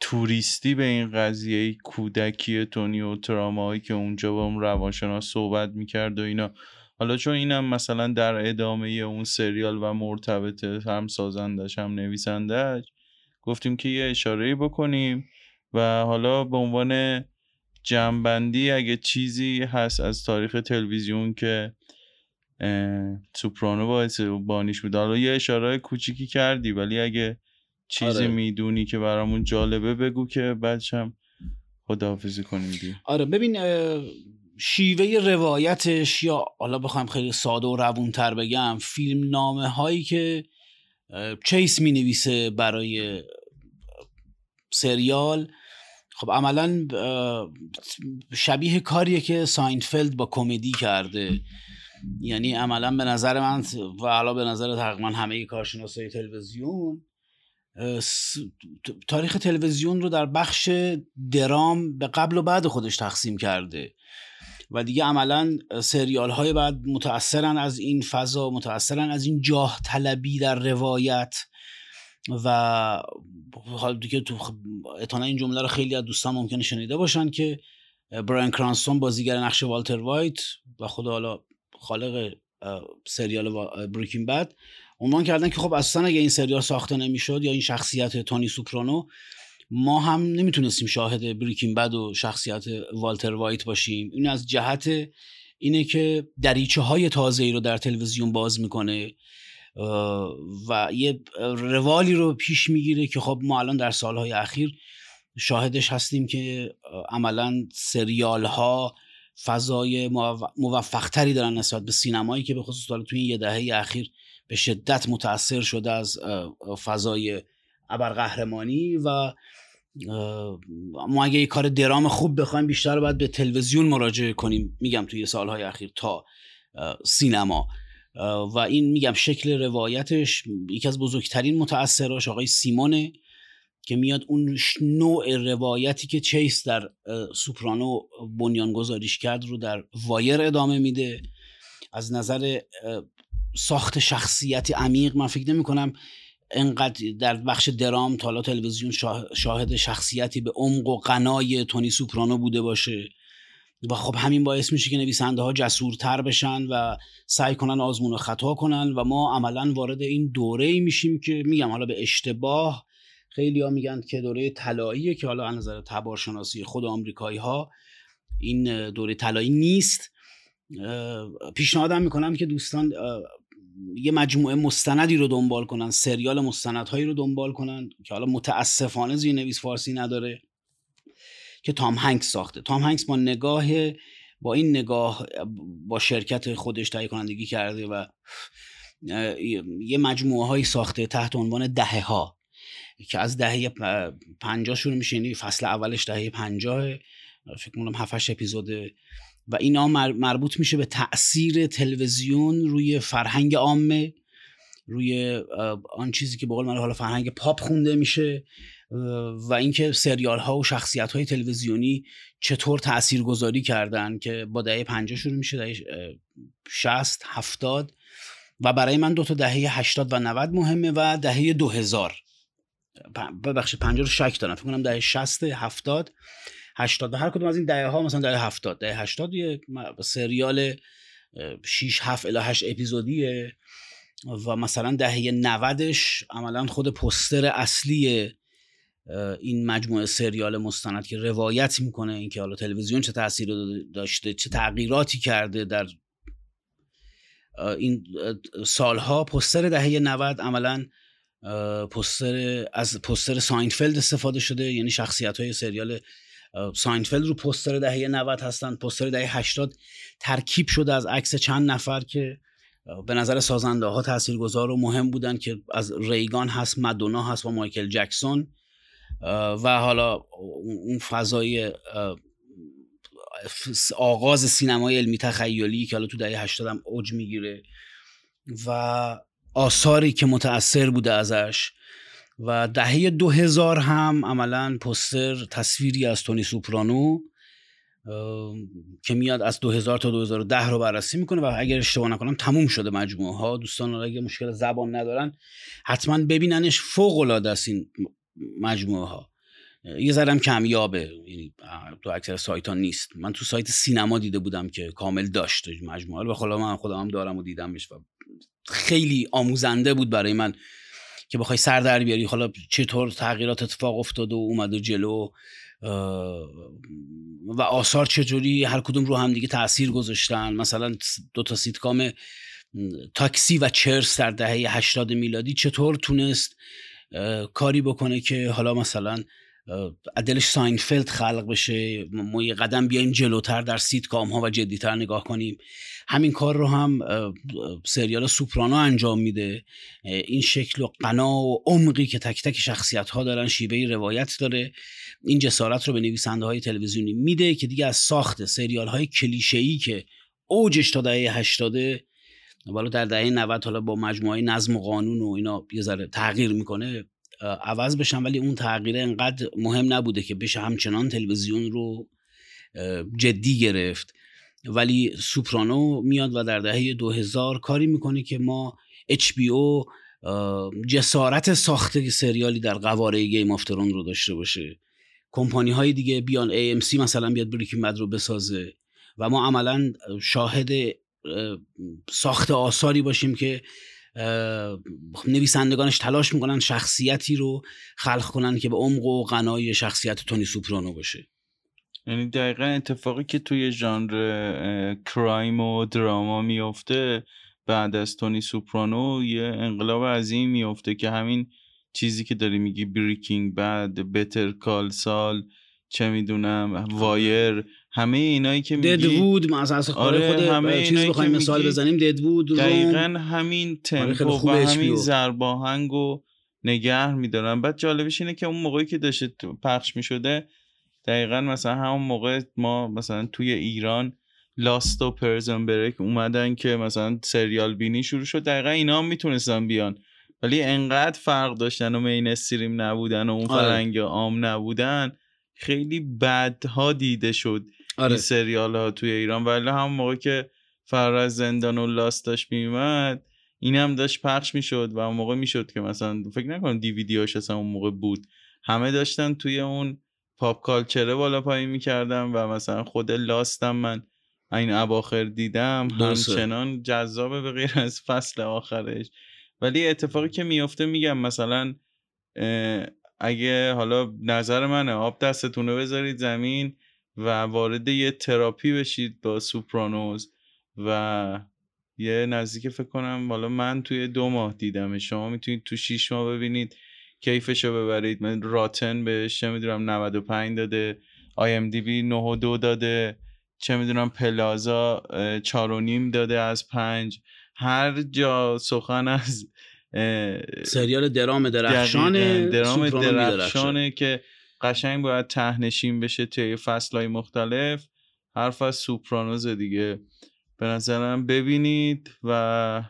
توریستی به این قضیه کودکی تونی و ترامایی که اونجا با اون روانشناس صحبت می‌کرد و اینا. حالا چون اینم مثلا در ادامه اون سریال و مرتبط هم سازندش هم نویسندش گفتیم که یه اشاره بکنیم و حالا به عنوان جمعبندی اگه چیزی هست از تاریخ تلویزیون که سوپرانو باعث بانیش بود حالا یه اشاره کوچیکی کردی ولی اگه چیزی آره. می‌دونی که برامون جالبه بگو که هم خداحافظی کنیم دی. آره ببین شیوه روایتش یا حالا بخوام خیلی ساده و روونتر بگم فیلم نامه هایی که چیس می نویسه برای سریال. خب عملا شبیه کاریه که ساینفلد با کمدی کرده. یعنی عملا به نظر من و حالا به نظر تقریبا همه کارشناسای تلویزیون تاریخ تلویزیون رو در بخش درام به قبل و بعد خودش تقسیم کرده. و دیگه عملا سریال های بعد متاثرن از این فضا متاثرن از این جاه طلبی در روایت و حال دیگه تو اتانا این جمله رو خیلی از دوستان ممکنه شنیده باشن که براین کرانستون بازیگر نقش والتر وایت و خدا حالا خالق سریال بریکین بد عنوان کردن که خب اصلا اگه این سریال ساخته نمی‌شد یا این شخصیت تونی سوپرانو ما هم نمی‌تونستیم شاهد بریکین بد و شخصیت والتر وایت باشیم. این از جهت اینه که دریچه های تازه ای رو در تلویزیون باز می‌کنه و یه روالی رو پیش می‌گیره که خب ما الان در سالهای اخیر شاهدش هستیم که عملا سریال ها فضای موفقتری دارن نسبت به سینمایی که به خصوص توی یه دهه اخیر به شدت متاثر شده از فضای ابرقهرمانی و ما اگه یه کار درام خوب بخوایم بیشتر باید به تلویزیون مراجعه کنیم میگم توی سالهای اخیر تا سینما. و این میگم شکل روایتش یکی از بزرگترین متاثراش آقای سیمونه که میاد اون نوع روایتی که چیس در سوپرانو بنیان گذاریش کرد رو در وایر ادامه میده. از نظر ساخت شخصیتی عمیق من فکر نمی کنم انقدر در بخش درام تالا تلویزیون شاهد شخصیتی به عمق و قنای تونی سوپرانو بوده باشه. و خب همین باعث میشه که نویسنده ها جسورتر بشن و سعی کنن آزمون و خطا کنن و ما عملا وارد این دوره میشیم که میگم حالا به اشتباه خیلی ها میگن که دوره طلاییه که حالا از نظر تبارشناسی خود آمریکایی ها این دوره طلایی نیست. پیشنهادم می‌کنم که دوستان یه مجموعه مستندی رو دنبال کنن سریال مستندهایی رو دنبال کنن که حالا متاسفانه نویس فارسی نداره که تام هنگس ساخته. تام هنگس با نگاه با این نگاه با شرکت خودش تهیه کنندگی کرده و یه مجموعه های ساخته تحت عنوان دهه ها که از دهه پنجاه شروع میشه یعنی فصل اولش دهه پنجاه فکر کنم هفتش اپیزوده و اینا مربوط میشه به تاثیر تلویزیون روی فرهنگ عامه روی آن چیزی که به قول حالا فرهنگ پاپ خونده میشه و اینکه سریال ها و شخصیت های تلویزیونی چطور تأثیر گذاری کردن که با دهه 50 شروع میشه دهه 60 70 و برای من دو تا دهه 80 و 90 مهمه و دهه 2000 ببخشید 50 رو شک دارم فکر کنم دهه 60 70 80 و هر کدوم از این دهه ها مثلا دهه 70 دهه 80 یه سریال 6 7 الی 8 اپیزودیه و مثلا دهه 90ش عملا خود پستر اصلی این مجموعه سریال مستند که روایت می‌کنه اینکه حالا تلویزیون چه تاثیر داشته چه تغییراتی کرده در این سالها. پوستر دهه 90 عملا پوستر از پوستر ساینفلد استفاده شده یعنی شخصیت های سریال ساینفلد رو پوستر دهه 90 هستن. پوستر دهه 80 ترکیب شده از عکس چند نفر که به نظر سازنده ها تاثیرگذار و مهم بودن که از ریگان هست مدونا هست و مایکل جکسون. و حالا اون فضای آغاز سینمای علمی تخیلی که حالا تو دهه 80 هم اوج می‌گیره. و آثاری که متاثر بوده ازش. و دهه 2000 هم عملا پستر تصویری از تونی سوپرانو که میاد از 2000 تا 2010 رو بررسی می‌کنه و اگر اشتباه نکنم تموم شده مجموعه ها دوستان اگه مشکل زبان ندارن حتما ببیننش فوق العاده است این مجموعه ها یه ذرم کمیابه یعنی تو اکثر سایت ها نیست. من تو سایت سینما دیده بودم که کامل داشت مجموعه رو خدا من خودم هم دارم و دیدمش و خیلی آموزنده بود برای من. که بخوای سر در بیاری. حالا چطور تغییرات اتفاق افتاد و اومد و جلو و آثار چجوری؟ هر کدوم رو هم دیگه تاثیر گذاشتن. مثلا دو تا سیتکام تاکسی و Cheers در دهه 80 میلادی چطور تونست کاری بکنه که حالا مثلا دلش ساینفلد خلق بشه ما یه قدم بیایم جلوتر در سیت کام ها و جدیتر نگاه کنیم. همین کار رو هم سریال سوپرانو انجام میده. این شکل و غنا و عمقی که تک تک شخصیت ها دارن شیوه روایت داره. این جسارت رو به نویسنده های تلویزیونی میده که دیگه از ساخت سریال های کلیشه ای که اوجش تا دهه 80 ولی در دهه 90 حالا با مجموعه نظم و قانون و اینا یه ذره تغییر می‌کنه عوض بشن ولی اون تغییره انقدر مهم نبوده که بشه همچنان تلویزیون رو جدی گرفت. ولی سوپرانو میاد و در دهه 2000 کاری می‌کنه که ما HBO جسارت ساخت سریالی در قواره Game of Thrones رو داشته باشه. کمپانی های دیگه بیان AMC مثلا بیاد Breaking Bad رو بسازه و ما عملا شاهد ساخت آثاری باشیم که نویسندگانش تلاش می‌کنن شخصیتی رو خلق کنن که به عمق و غنای شخصیت تونی سوپرانو باشه. یعنی دقیقا اتفاقی که توی ژانر کرایم و دراما میفته بعد از تونی سوپرانو یه انقلاب عظیم میفته که همین چیزی که داری میگی بریکینگ بعد بتر کال سال چه می‌دونم وایر همه اینایی که میگی ددوود ما از آره خود همه چیز بخوایم مثال بزنیم. ددوود دقیقا همین آره، تمپو و همین زرباهنگ و نگه میدارن بعد جالبش اینه که اون موقعی که داشته پخش می‌شده دقیقا مثلا همون موقع ما مثلا توی ایران لاست و پرزن بریک اومدن که مثلا سریال بینی شروع شد. دقیقا اینا هم می‌تونستن بیان. ولی انقدر فرق داشتن و مین استریم نبودن و اون آره. فرنگ عام نبودن خیلی بدها دیده شد. آره. این سریال ها توی ایران. ولی هم موقع که فرار زندان و لاست داشت میومد این هم داشت پخش می‌شد و اون موقع می‌شد که مثلا فکر نکنم دیویدی هاش اصلا اون موقع بود. همه داشتن توی اون پاپ کالچره بالا پایین می‌کردم و مثلا خود لاستم من این اواخر دیدم. همچنان جذابه به غیر از فصل آخرش. ولی اتفاقی که میفته میگم مثلا اگه حالا نظر منه آب دستتون رو بذارید زمین و وارد یه تراپی بشید با سوپرانوز و یه نزدیک فکر کنم حالا من توی دو ماه دیدم شما می‌تونید تو شیش ماه ببینید کیفش رو ببرید. من Rotten بهش می‌دونم 95 داده IMDb 9 و 2 داده چه می‌دونم پلازا چار و نیم داده از پنج. هر جا سخن از سریال درام درخشانه درام درخشانه که قشنگ باید تهنشین بشه توی فصلهای مختلف. حرف از سوپرانوز دیگه. به نظرم ببینید و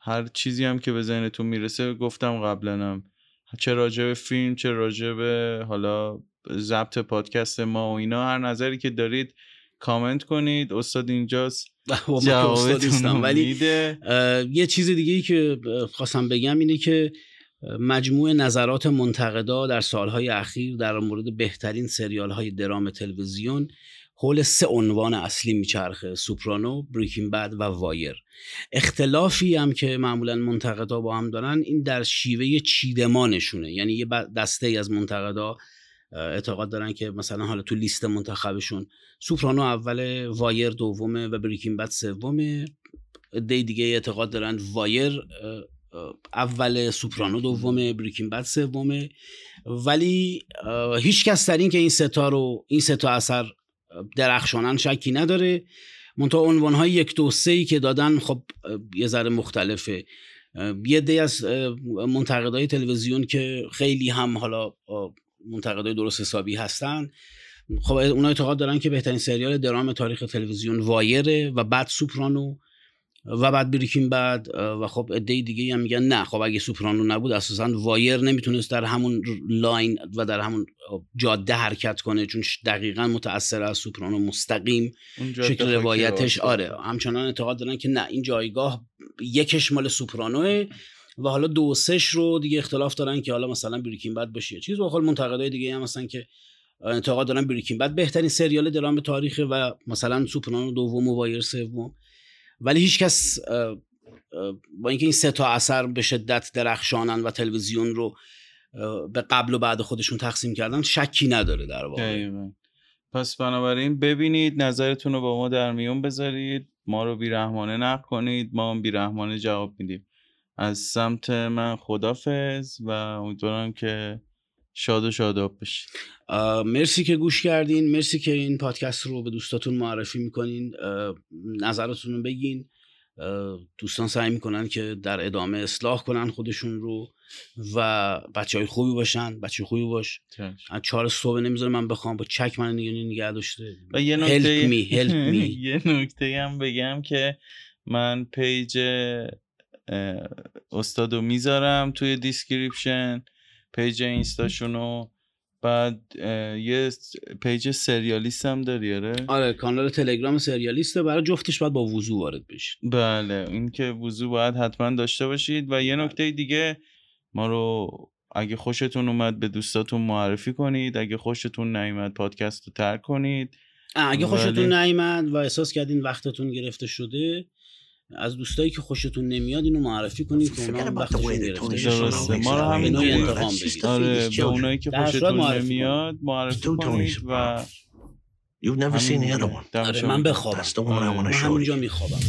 هر چیزی هم که به ذهنتون می‌رسه گفتم قبلنم. چه راجع به فیلم چه راجع به حالا ضبط پادکست ما و اینا هر نظری که دارید کامنت کنید. استاد اینجاست. <laughs> جوابتون ولی یه چیز دیگه ای که خواستم بگم اینه که مجموع نظرات منتقدا در سالهای اخیر در مورد بهترین سریال های درام تلویزیون حول سه عنوان اصلی میچرخه سوپرانو، بریکین بد و وایر. اختلافی هم که معمولا منتقدا با هم دارن این در شیوه چیدمانشونه یعنی یه دسته ای از منتقدا اعتقاد دارن که مثلا حالا تو لیست منتخبشون سوپرانو اول وایر دومه و بریکین بد سومه. دی دیگه اعتقاد دارن وایر اول سوپرانو دومه بریکین بد سومه. ولی هیچ کس در این که این ستا رو این ستا اثر درخشانن شکی نداره. منتها عنوان های یک دو سه که دادن خب یه ذره مختلفه. یه دی از منتقدای تلویزیون که خیلی هم حالا منتقدای درست حسابی هستن. خب اونا اعتقاد دارن که بهترین سریال درام تاریخ تلویزیون وایره و بعد سوپرانو. و بعد Breaking Bad و خب عده دیگه هم میگن نه. خب اگه سوپرانو نبود اساسا وایر نمی‌تونست در همون line و در همون جاده حرکت کنه چون دقیقا متاثر از سوپرانو مستقیم شکل روایتش. آره. همچنان اعتقاد دارن که نه این جایگاه یکش مال سوپرانوه و حالا دو سش رو دیگه اختلاف دارن که حالا مثلا Breaking Bad باشه چیز. با منتقدای دیگه هم مثلا که اعتقاد دارن Breaking Bad بهترین سریال درام تاریخ و مثلا سوپرانو دوم و وایر سوم. ولی هیچکس با اینکه این سه تا اثر به شدت درخشانن و تلویزیون رو به قبل و بعد خودشون تقسیم کردن شکی نداره در واقع. پس بنابراین ببینید نظرتون رو با ما در میون بذارید. ما رو بیرحمانه نقد کنید. ما هم بیرحمانه جواب میدیم. از سمت من خدافز و امیدوارم که شاد و شاداب بشید مرسی که گوش کردین مرسی که این پادکست رو به دوستاتون معرفی می‌کنین. نظراتون رو بگین. دوستان سعی می‌کنن که در ادامه اصلاح کنن خودشون رو و بچه های خوبی باشن. بچه خوبی باش. از چهار صبح نمی‌ذاره من بخوام با چک من نگه نگه داشته. و یه نکته می <laughs> یه نکته هم بگم که من پیج استادو می‌ذارم توی دیسکریپشن پیج اینستاشونو. بعد یه پیج سریالیست هم داری آره؟ آره کانال تلگرام سریالیسته برای جفتش باید با وضو وارد بشید بله این که وضو باید حتما داشته باشید. و یه نکته دیگه ما رو اگه خوشتون اومد به دوستاتون معرفی کنید. اگه خوشتون نیومد پادکست رو ترک کنید. اگه خوشتون نیومد و احساس کردین وقتتون گرفته شده از دوستایی که خوشتون نمیاد اینو معرفی کنید که اونا وقتشون گرفته ما رو همین انتقام بگیرید آره به اونایی که خوشتون نمیاد معرفی کنید و You've never seen the other one. آره من بخوابم. Show you. همونجا میخوابم.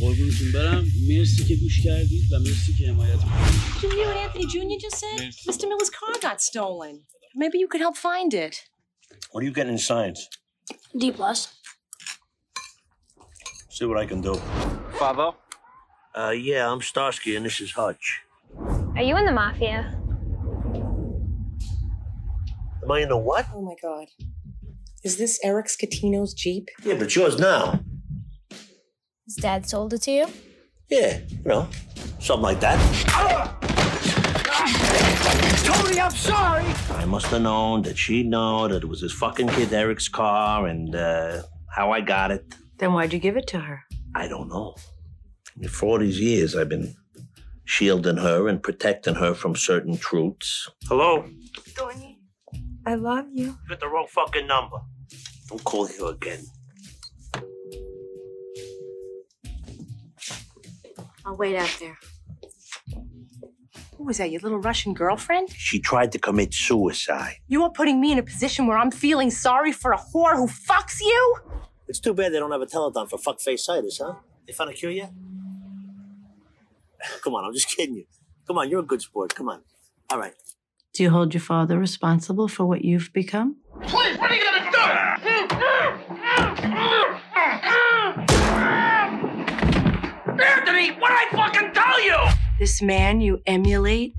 قربونتون برم. مرسی که گوش کردید و مرسی که حمایت کردید. You and Anthony Jr. just said Mr. Miller's car got stolen. Maybe you could help find it. What are you getting in science? D plus. See what I can do. Father? Uh, yeah, I'm Starsky and this is Hutch. Are you in the Mafia? Am I in the what? Oh my god. Is this Eric Scatino's Jeep? Yeah, but yours now. His dad sold it to you? Yeah, you know, something like that. Tony, I'm sorry! I must have known that she'd know that it was his fucking kid Eric's car and uh, how I got it. Then why'd you give it to her? I don't know. For all these years, I've been shielding her and protecting her from certain truths. Hello? Tony, I love you. You got the wrong fucking number. Don't call here again. I'll wait out there. Who was that, your little Russian girlfriend? She tried to commit suicide. You are putting me in a position where I'm feeling sorry for a whore who fucks you? It's too bad they don't have a telethon for fuckface itis, huh? They found a cure yet? Come on, I'm just kidding you. Come on, you're a good sport. Come on. All right. Do you hold your father responsible for what you've become? Please, what are you gonna do? Anthony, what I fucking tell you? This man you emulate,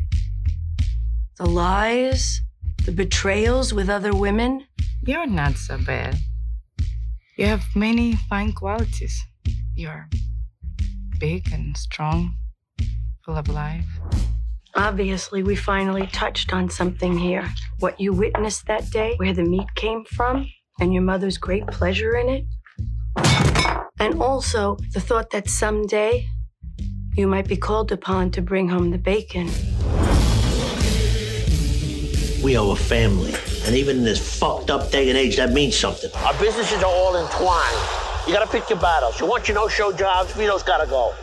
the lies, the betrayals with other women. You're not so bad. You have many fine qualities. You're big and strong, full of life. Obviously, we finally touched on something here. What you witnessed that day, where the meat came from, and your mother's great pleasure in it. And also the thought that someday you might be called upon to bring home the bacon. We are a family. And even in this fucked up day and age, that means something. Our businesses are all entwined. You gotta pick your battles. You want your no-show jobs, Vito's gotta go.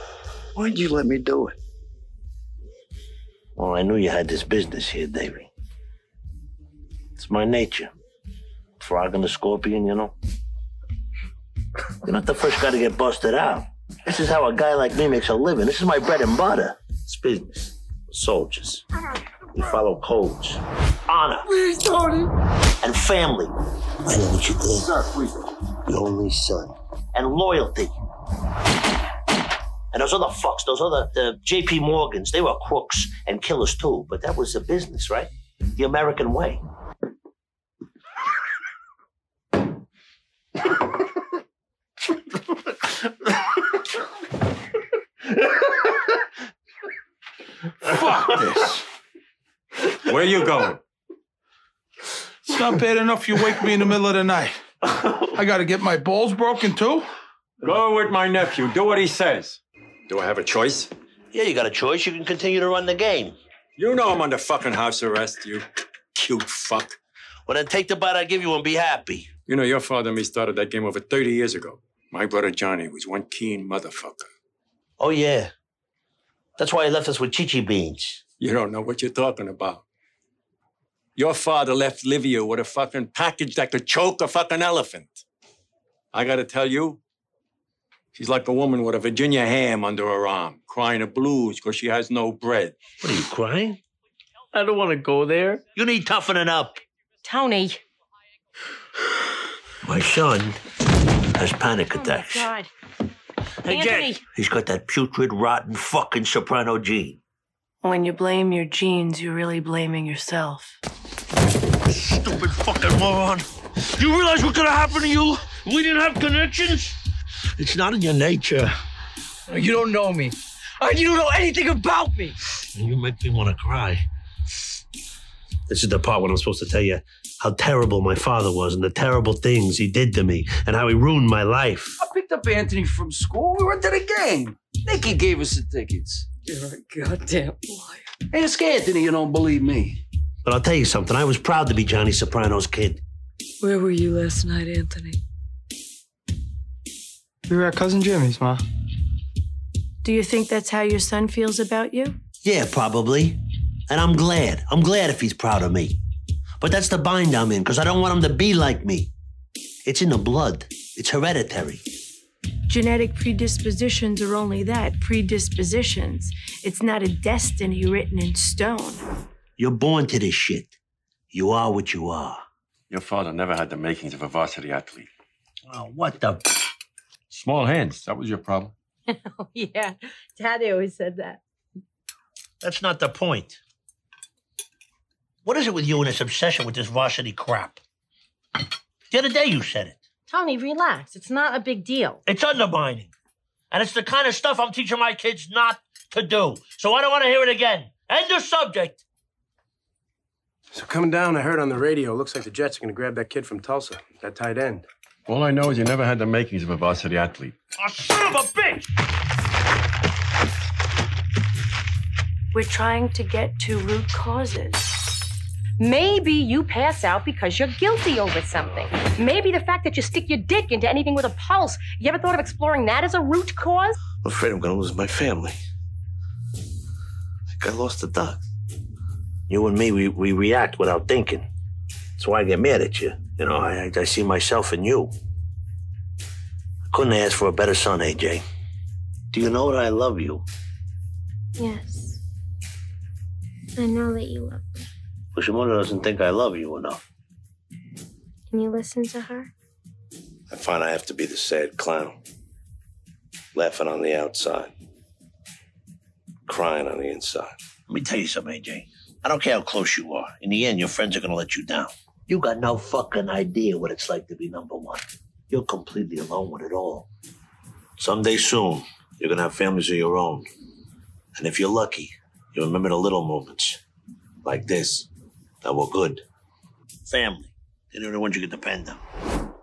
Why'd you let me do it? Well, I knew you had this business here, Davy. It's my nature. Frog and the scorpion, you know? You're not the first guy to get busted out. This is how a guy like me makes a living. This is my bread and butter. It's business. Soldiers. Uh-huh. We follow codes. Honor. Please, Tony. And family. I know what you did. Sir, please. The only son. And loyalty. And those other fucks, those other the J.P. Morgans, they were crooks and killers too. But that was the business, right? The American way. Fuck this. Where you going? It's not bad enough you wake me in the middle of the night. I gotta get my balls broken too? Go with my nephew. Do what he says. Do I have a choice? Yeah, you got a choice. You can continue to run the game. You know I'm under fucking house arrest, you cute fuck. Well, then take the bite I give you and be happy. You know, your father and me started that game over 30 years ago. My brother Johnny was one keen motherfucker. Oh, yeah. That's why he left us with chichi beans. You don't know what you're talking about. Your father left Livia with a fucking package that could choke a fucking elephant. I gotta tell you, she's like a woman with a Virginia ham under her arm, crying a blues because she has no bread. What are you crying? I don't want to go there. You need toughening up. Tony. My son has panic attacks. Oh God. Hey, Anthony. Jack. He's got that putrid, rotten, fucking soprano gene. When you blame your genes, you're really blaming yourself. Stupid fucking moron. You realize what could have happened to you? We didn't have connections. It's not in your nature. You don't know me. And you don't know anything about me. You make me want to cry. This is the part when I'm supposed to tell you how terrible my father was and the terrible things he did to me and how he ruined my life. I picked up Anthony from school. We went to the game. Nicky gave us the tickets. You're a goddamn liar. Ask Anthony you don't believe me. But I'll tell you something. I was proud to be Johnny Soprano's kid. Where were you last night, Anthony? We were at Cousin Jimmy's, Ma. Do you think that's how your son feels about you? Yeah, probably. And I'm glad. I'm glad if he's proud of me. But that's the bind I'm in, because I don't want him to be like me. It's in the blood. It's hereditary. Genetic predispositions are only that predispositions. It's not a destiny written in stone. You're born to this shit. You are what you are. Your father never had the makings of a varsity athlete. Oh, what the? Small hands. That was your problem. Oh, <laughs> yeah. Daddy always said that. That's not the point. What is it with you and this obsession with this varsity crap? The other day you said it. Tony, relax. It's not a big deal. It's undermining. And it's the kind of stuff I'm teaching my kids not to do. So I don't want to hear it again. End of subject. So coming down, I heard on the radio, looks like the Jets are going to grab that kid from Tulsa, that tight end. All I know is you never had the makings of a varsity athlete. Oh, son of a bitch! We're trying to get to root causes. Maybe you pass out because you're guilty over something. Maybe the fact that you stick your dick into anything with a pulse. You ever thought of exploring that as a root cause? I'm afraid I'm going to lose my family. I think I lost the duck. You and me, we, we react without thinking. That's why I get mad at you. You know, I, I see myself in you. I couldn't ask for a better son, AJ. Do you know that I love you? Yes. I know that you love me. But doesn't think I love you enough. Can you listen to her? I find I have to be the sad clown, laughing on the outside, crying on the inside. Let me tell you something, AJ. I don't care how close you are. In the end, your friends are gonna let you down. You got no fucking idea what it's like to be number one. You're completely alone with it all. Someday soon, you're gonna have families of your own. And if you're lucky, you'll remember the little moments, like this, that were good. Family. They're the ones you can depend on.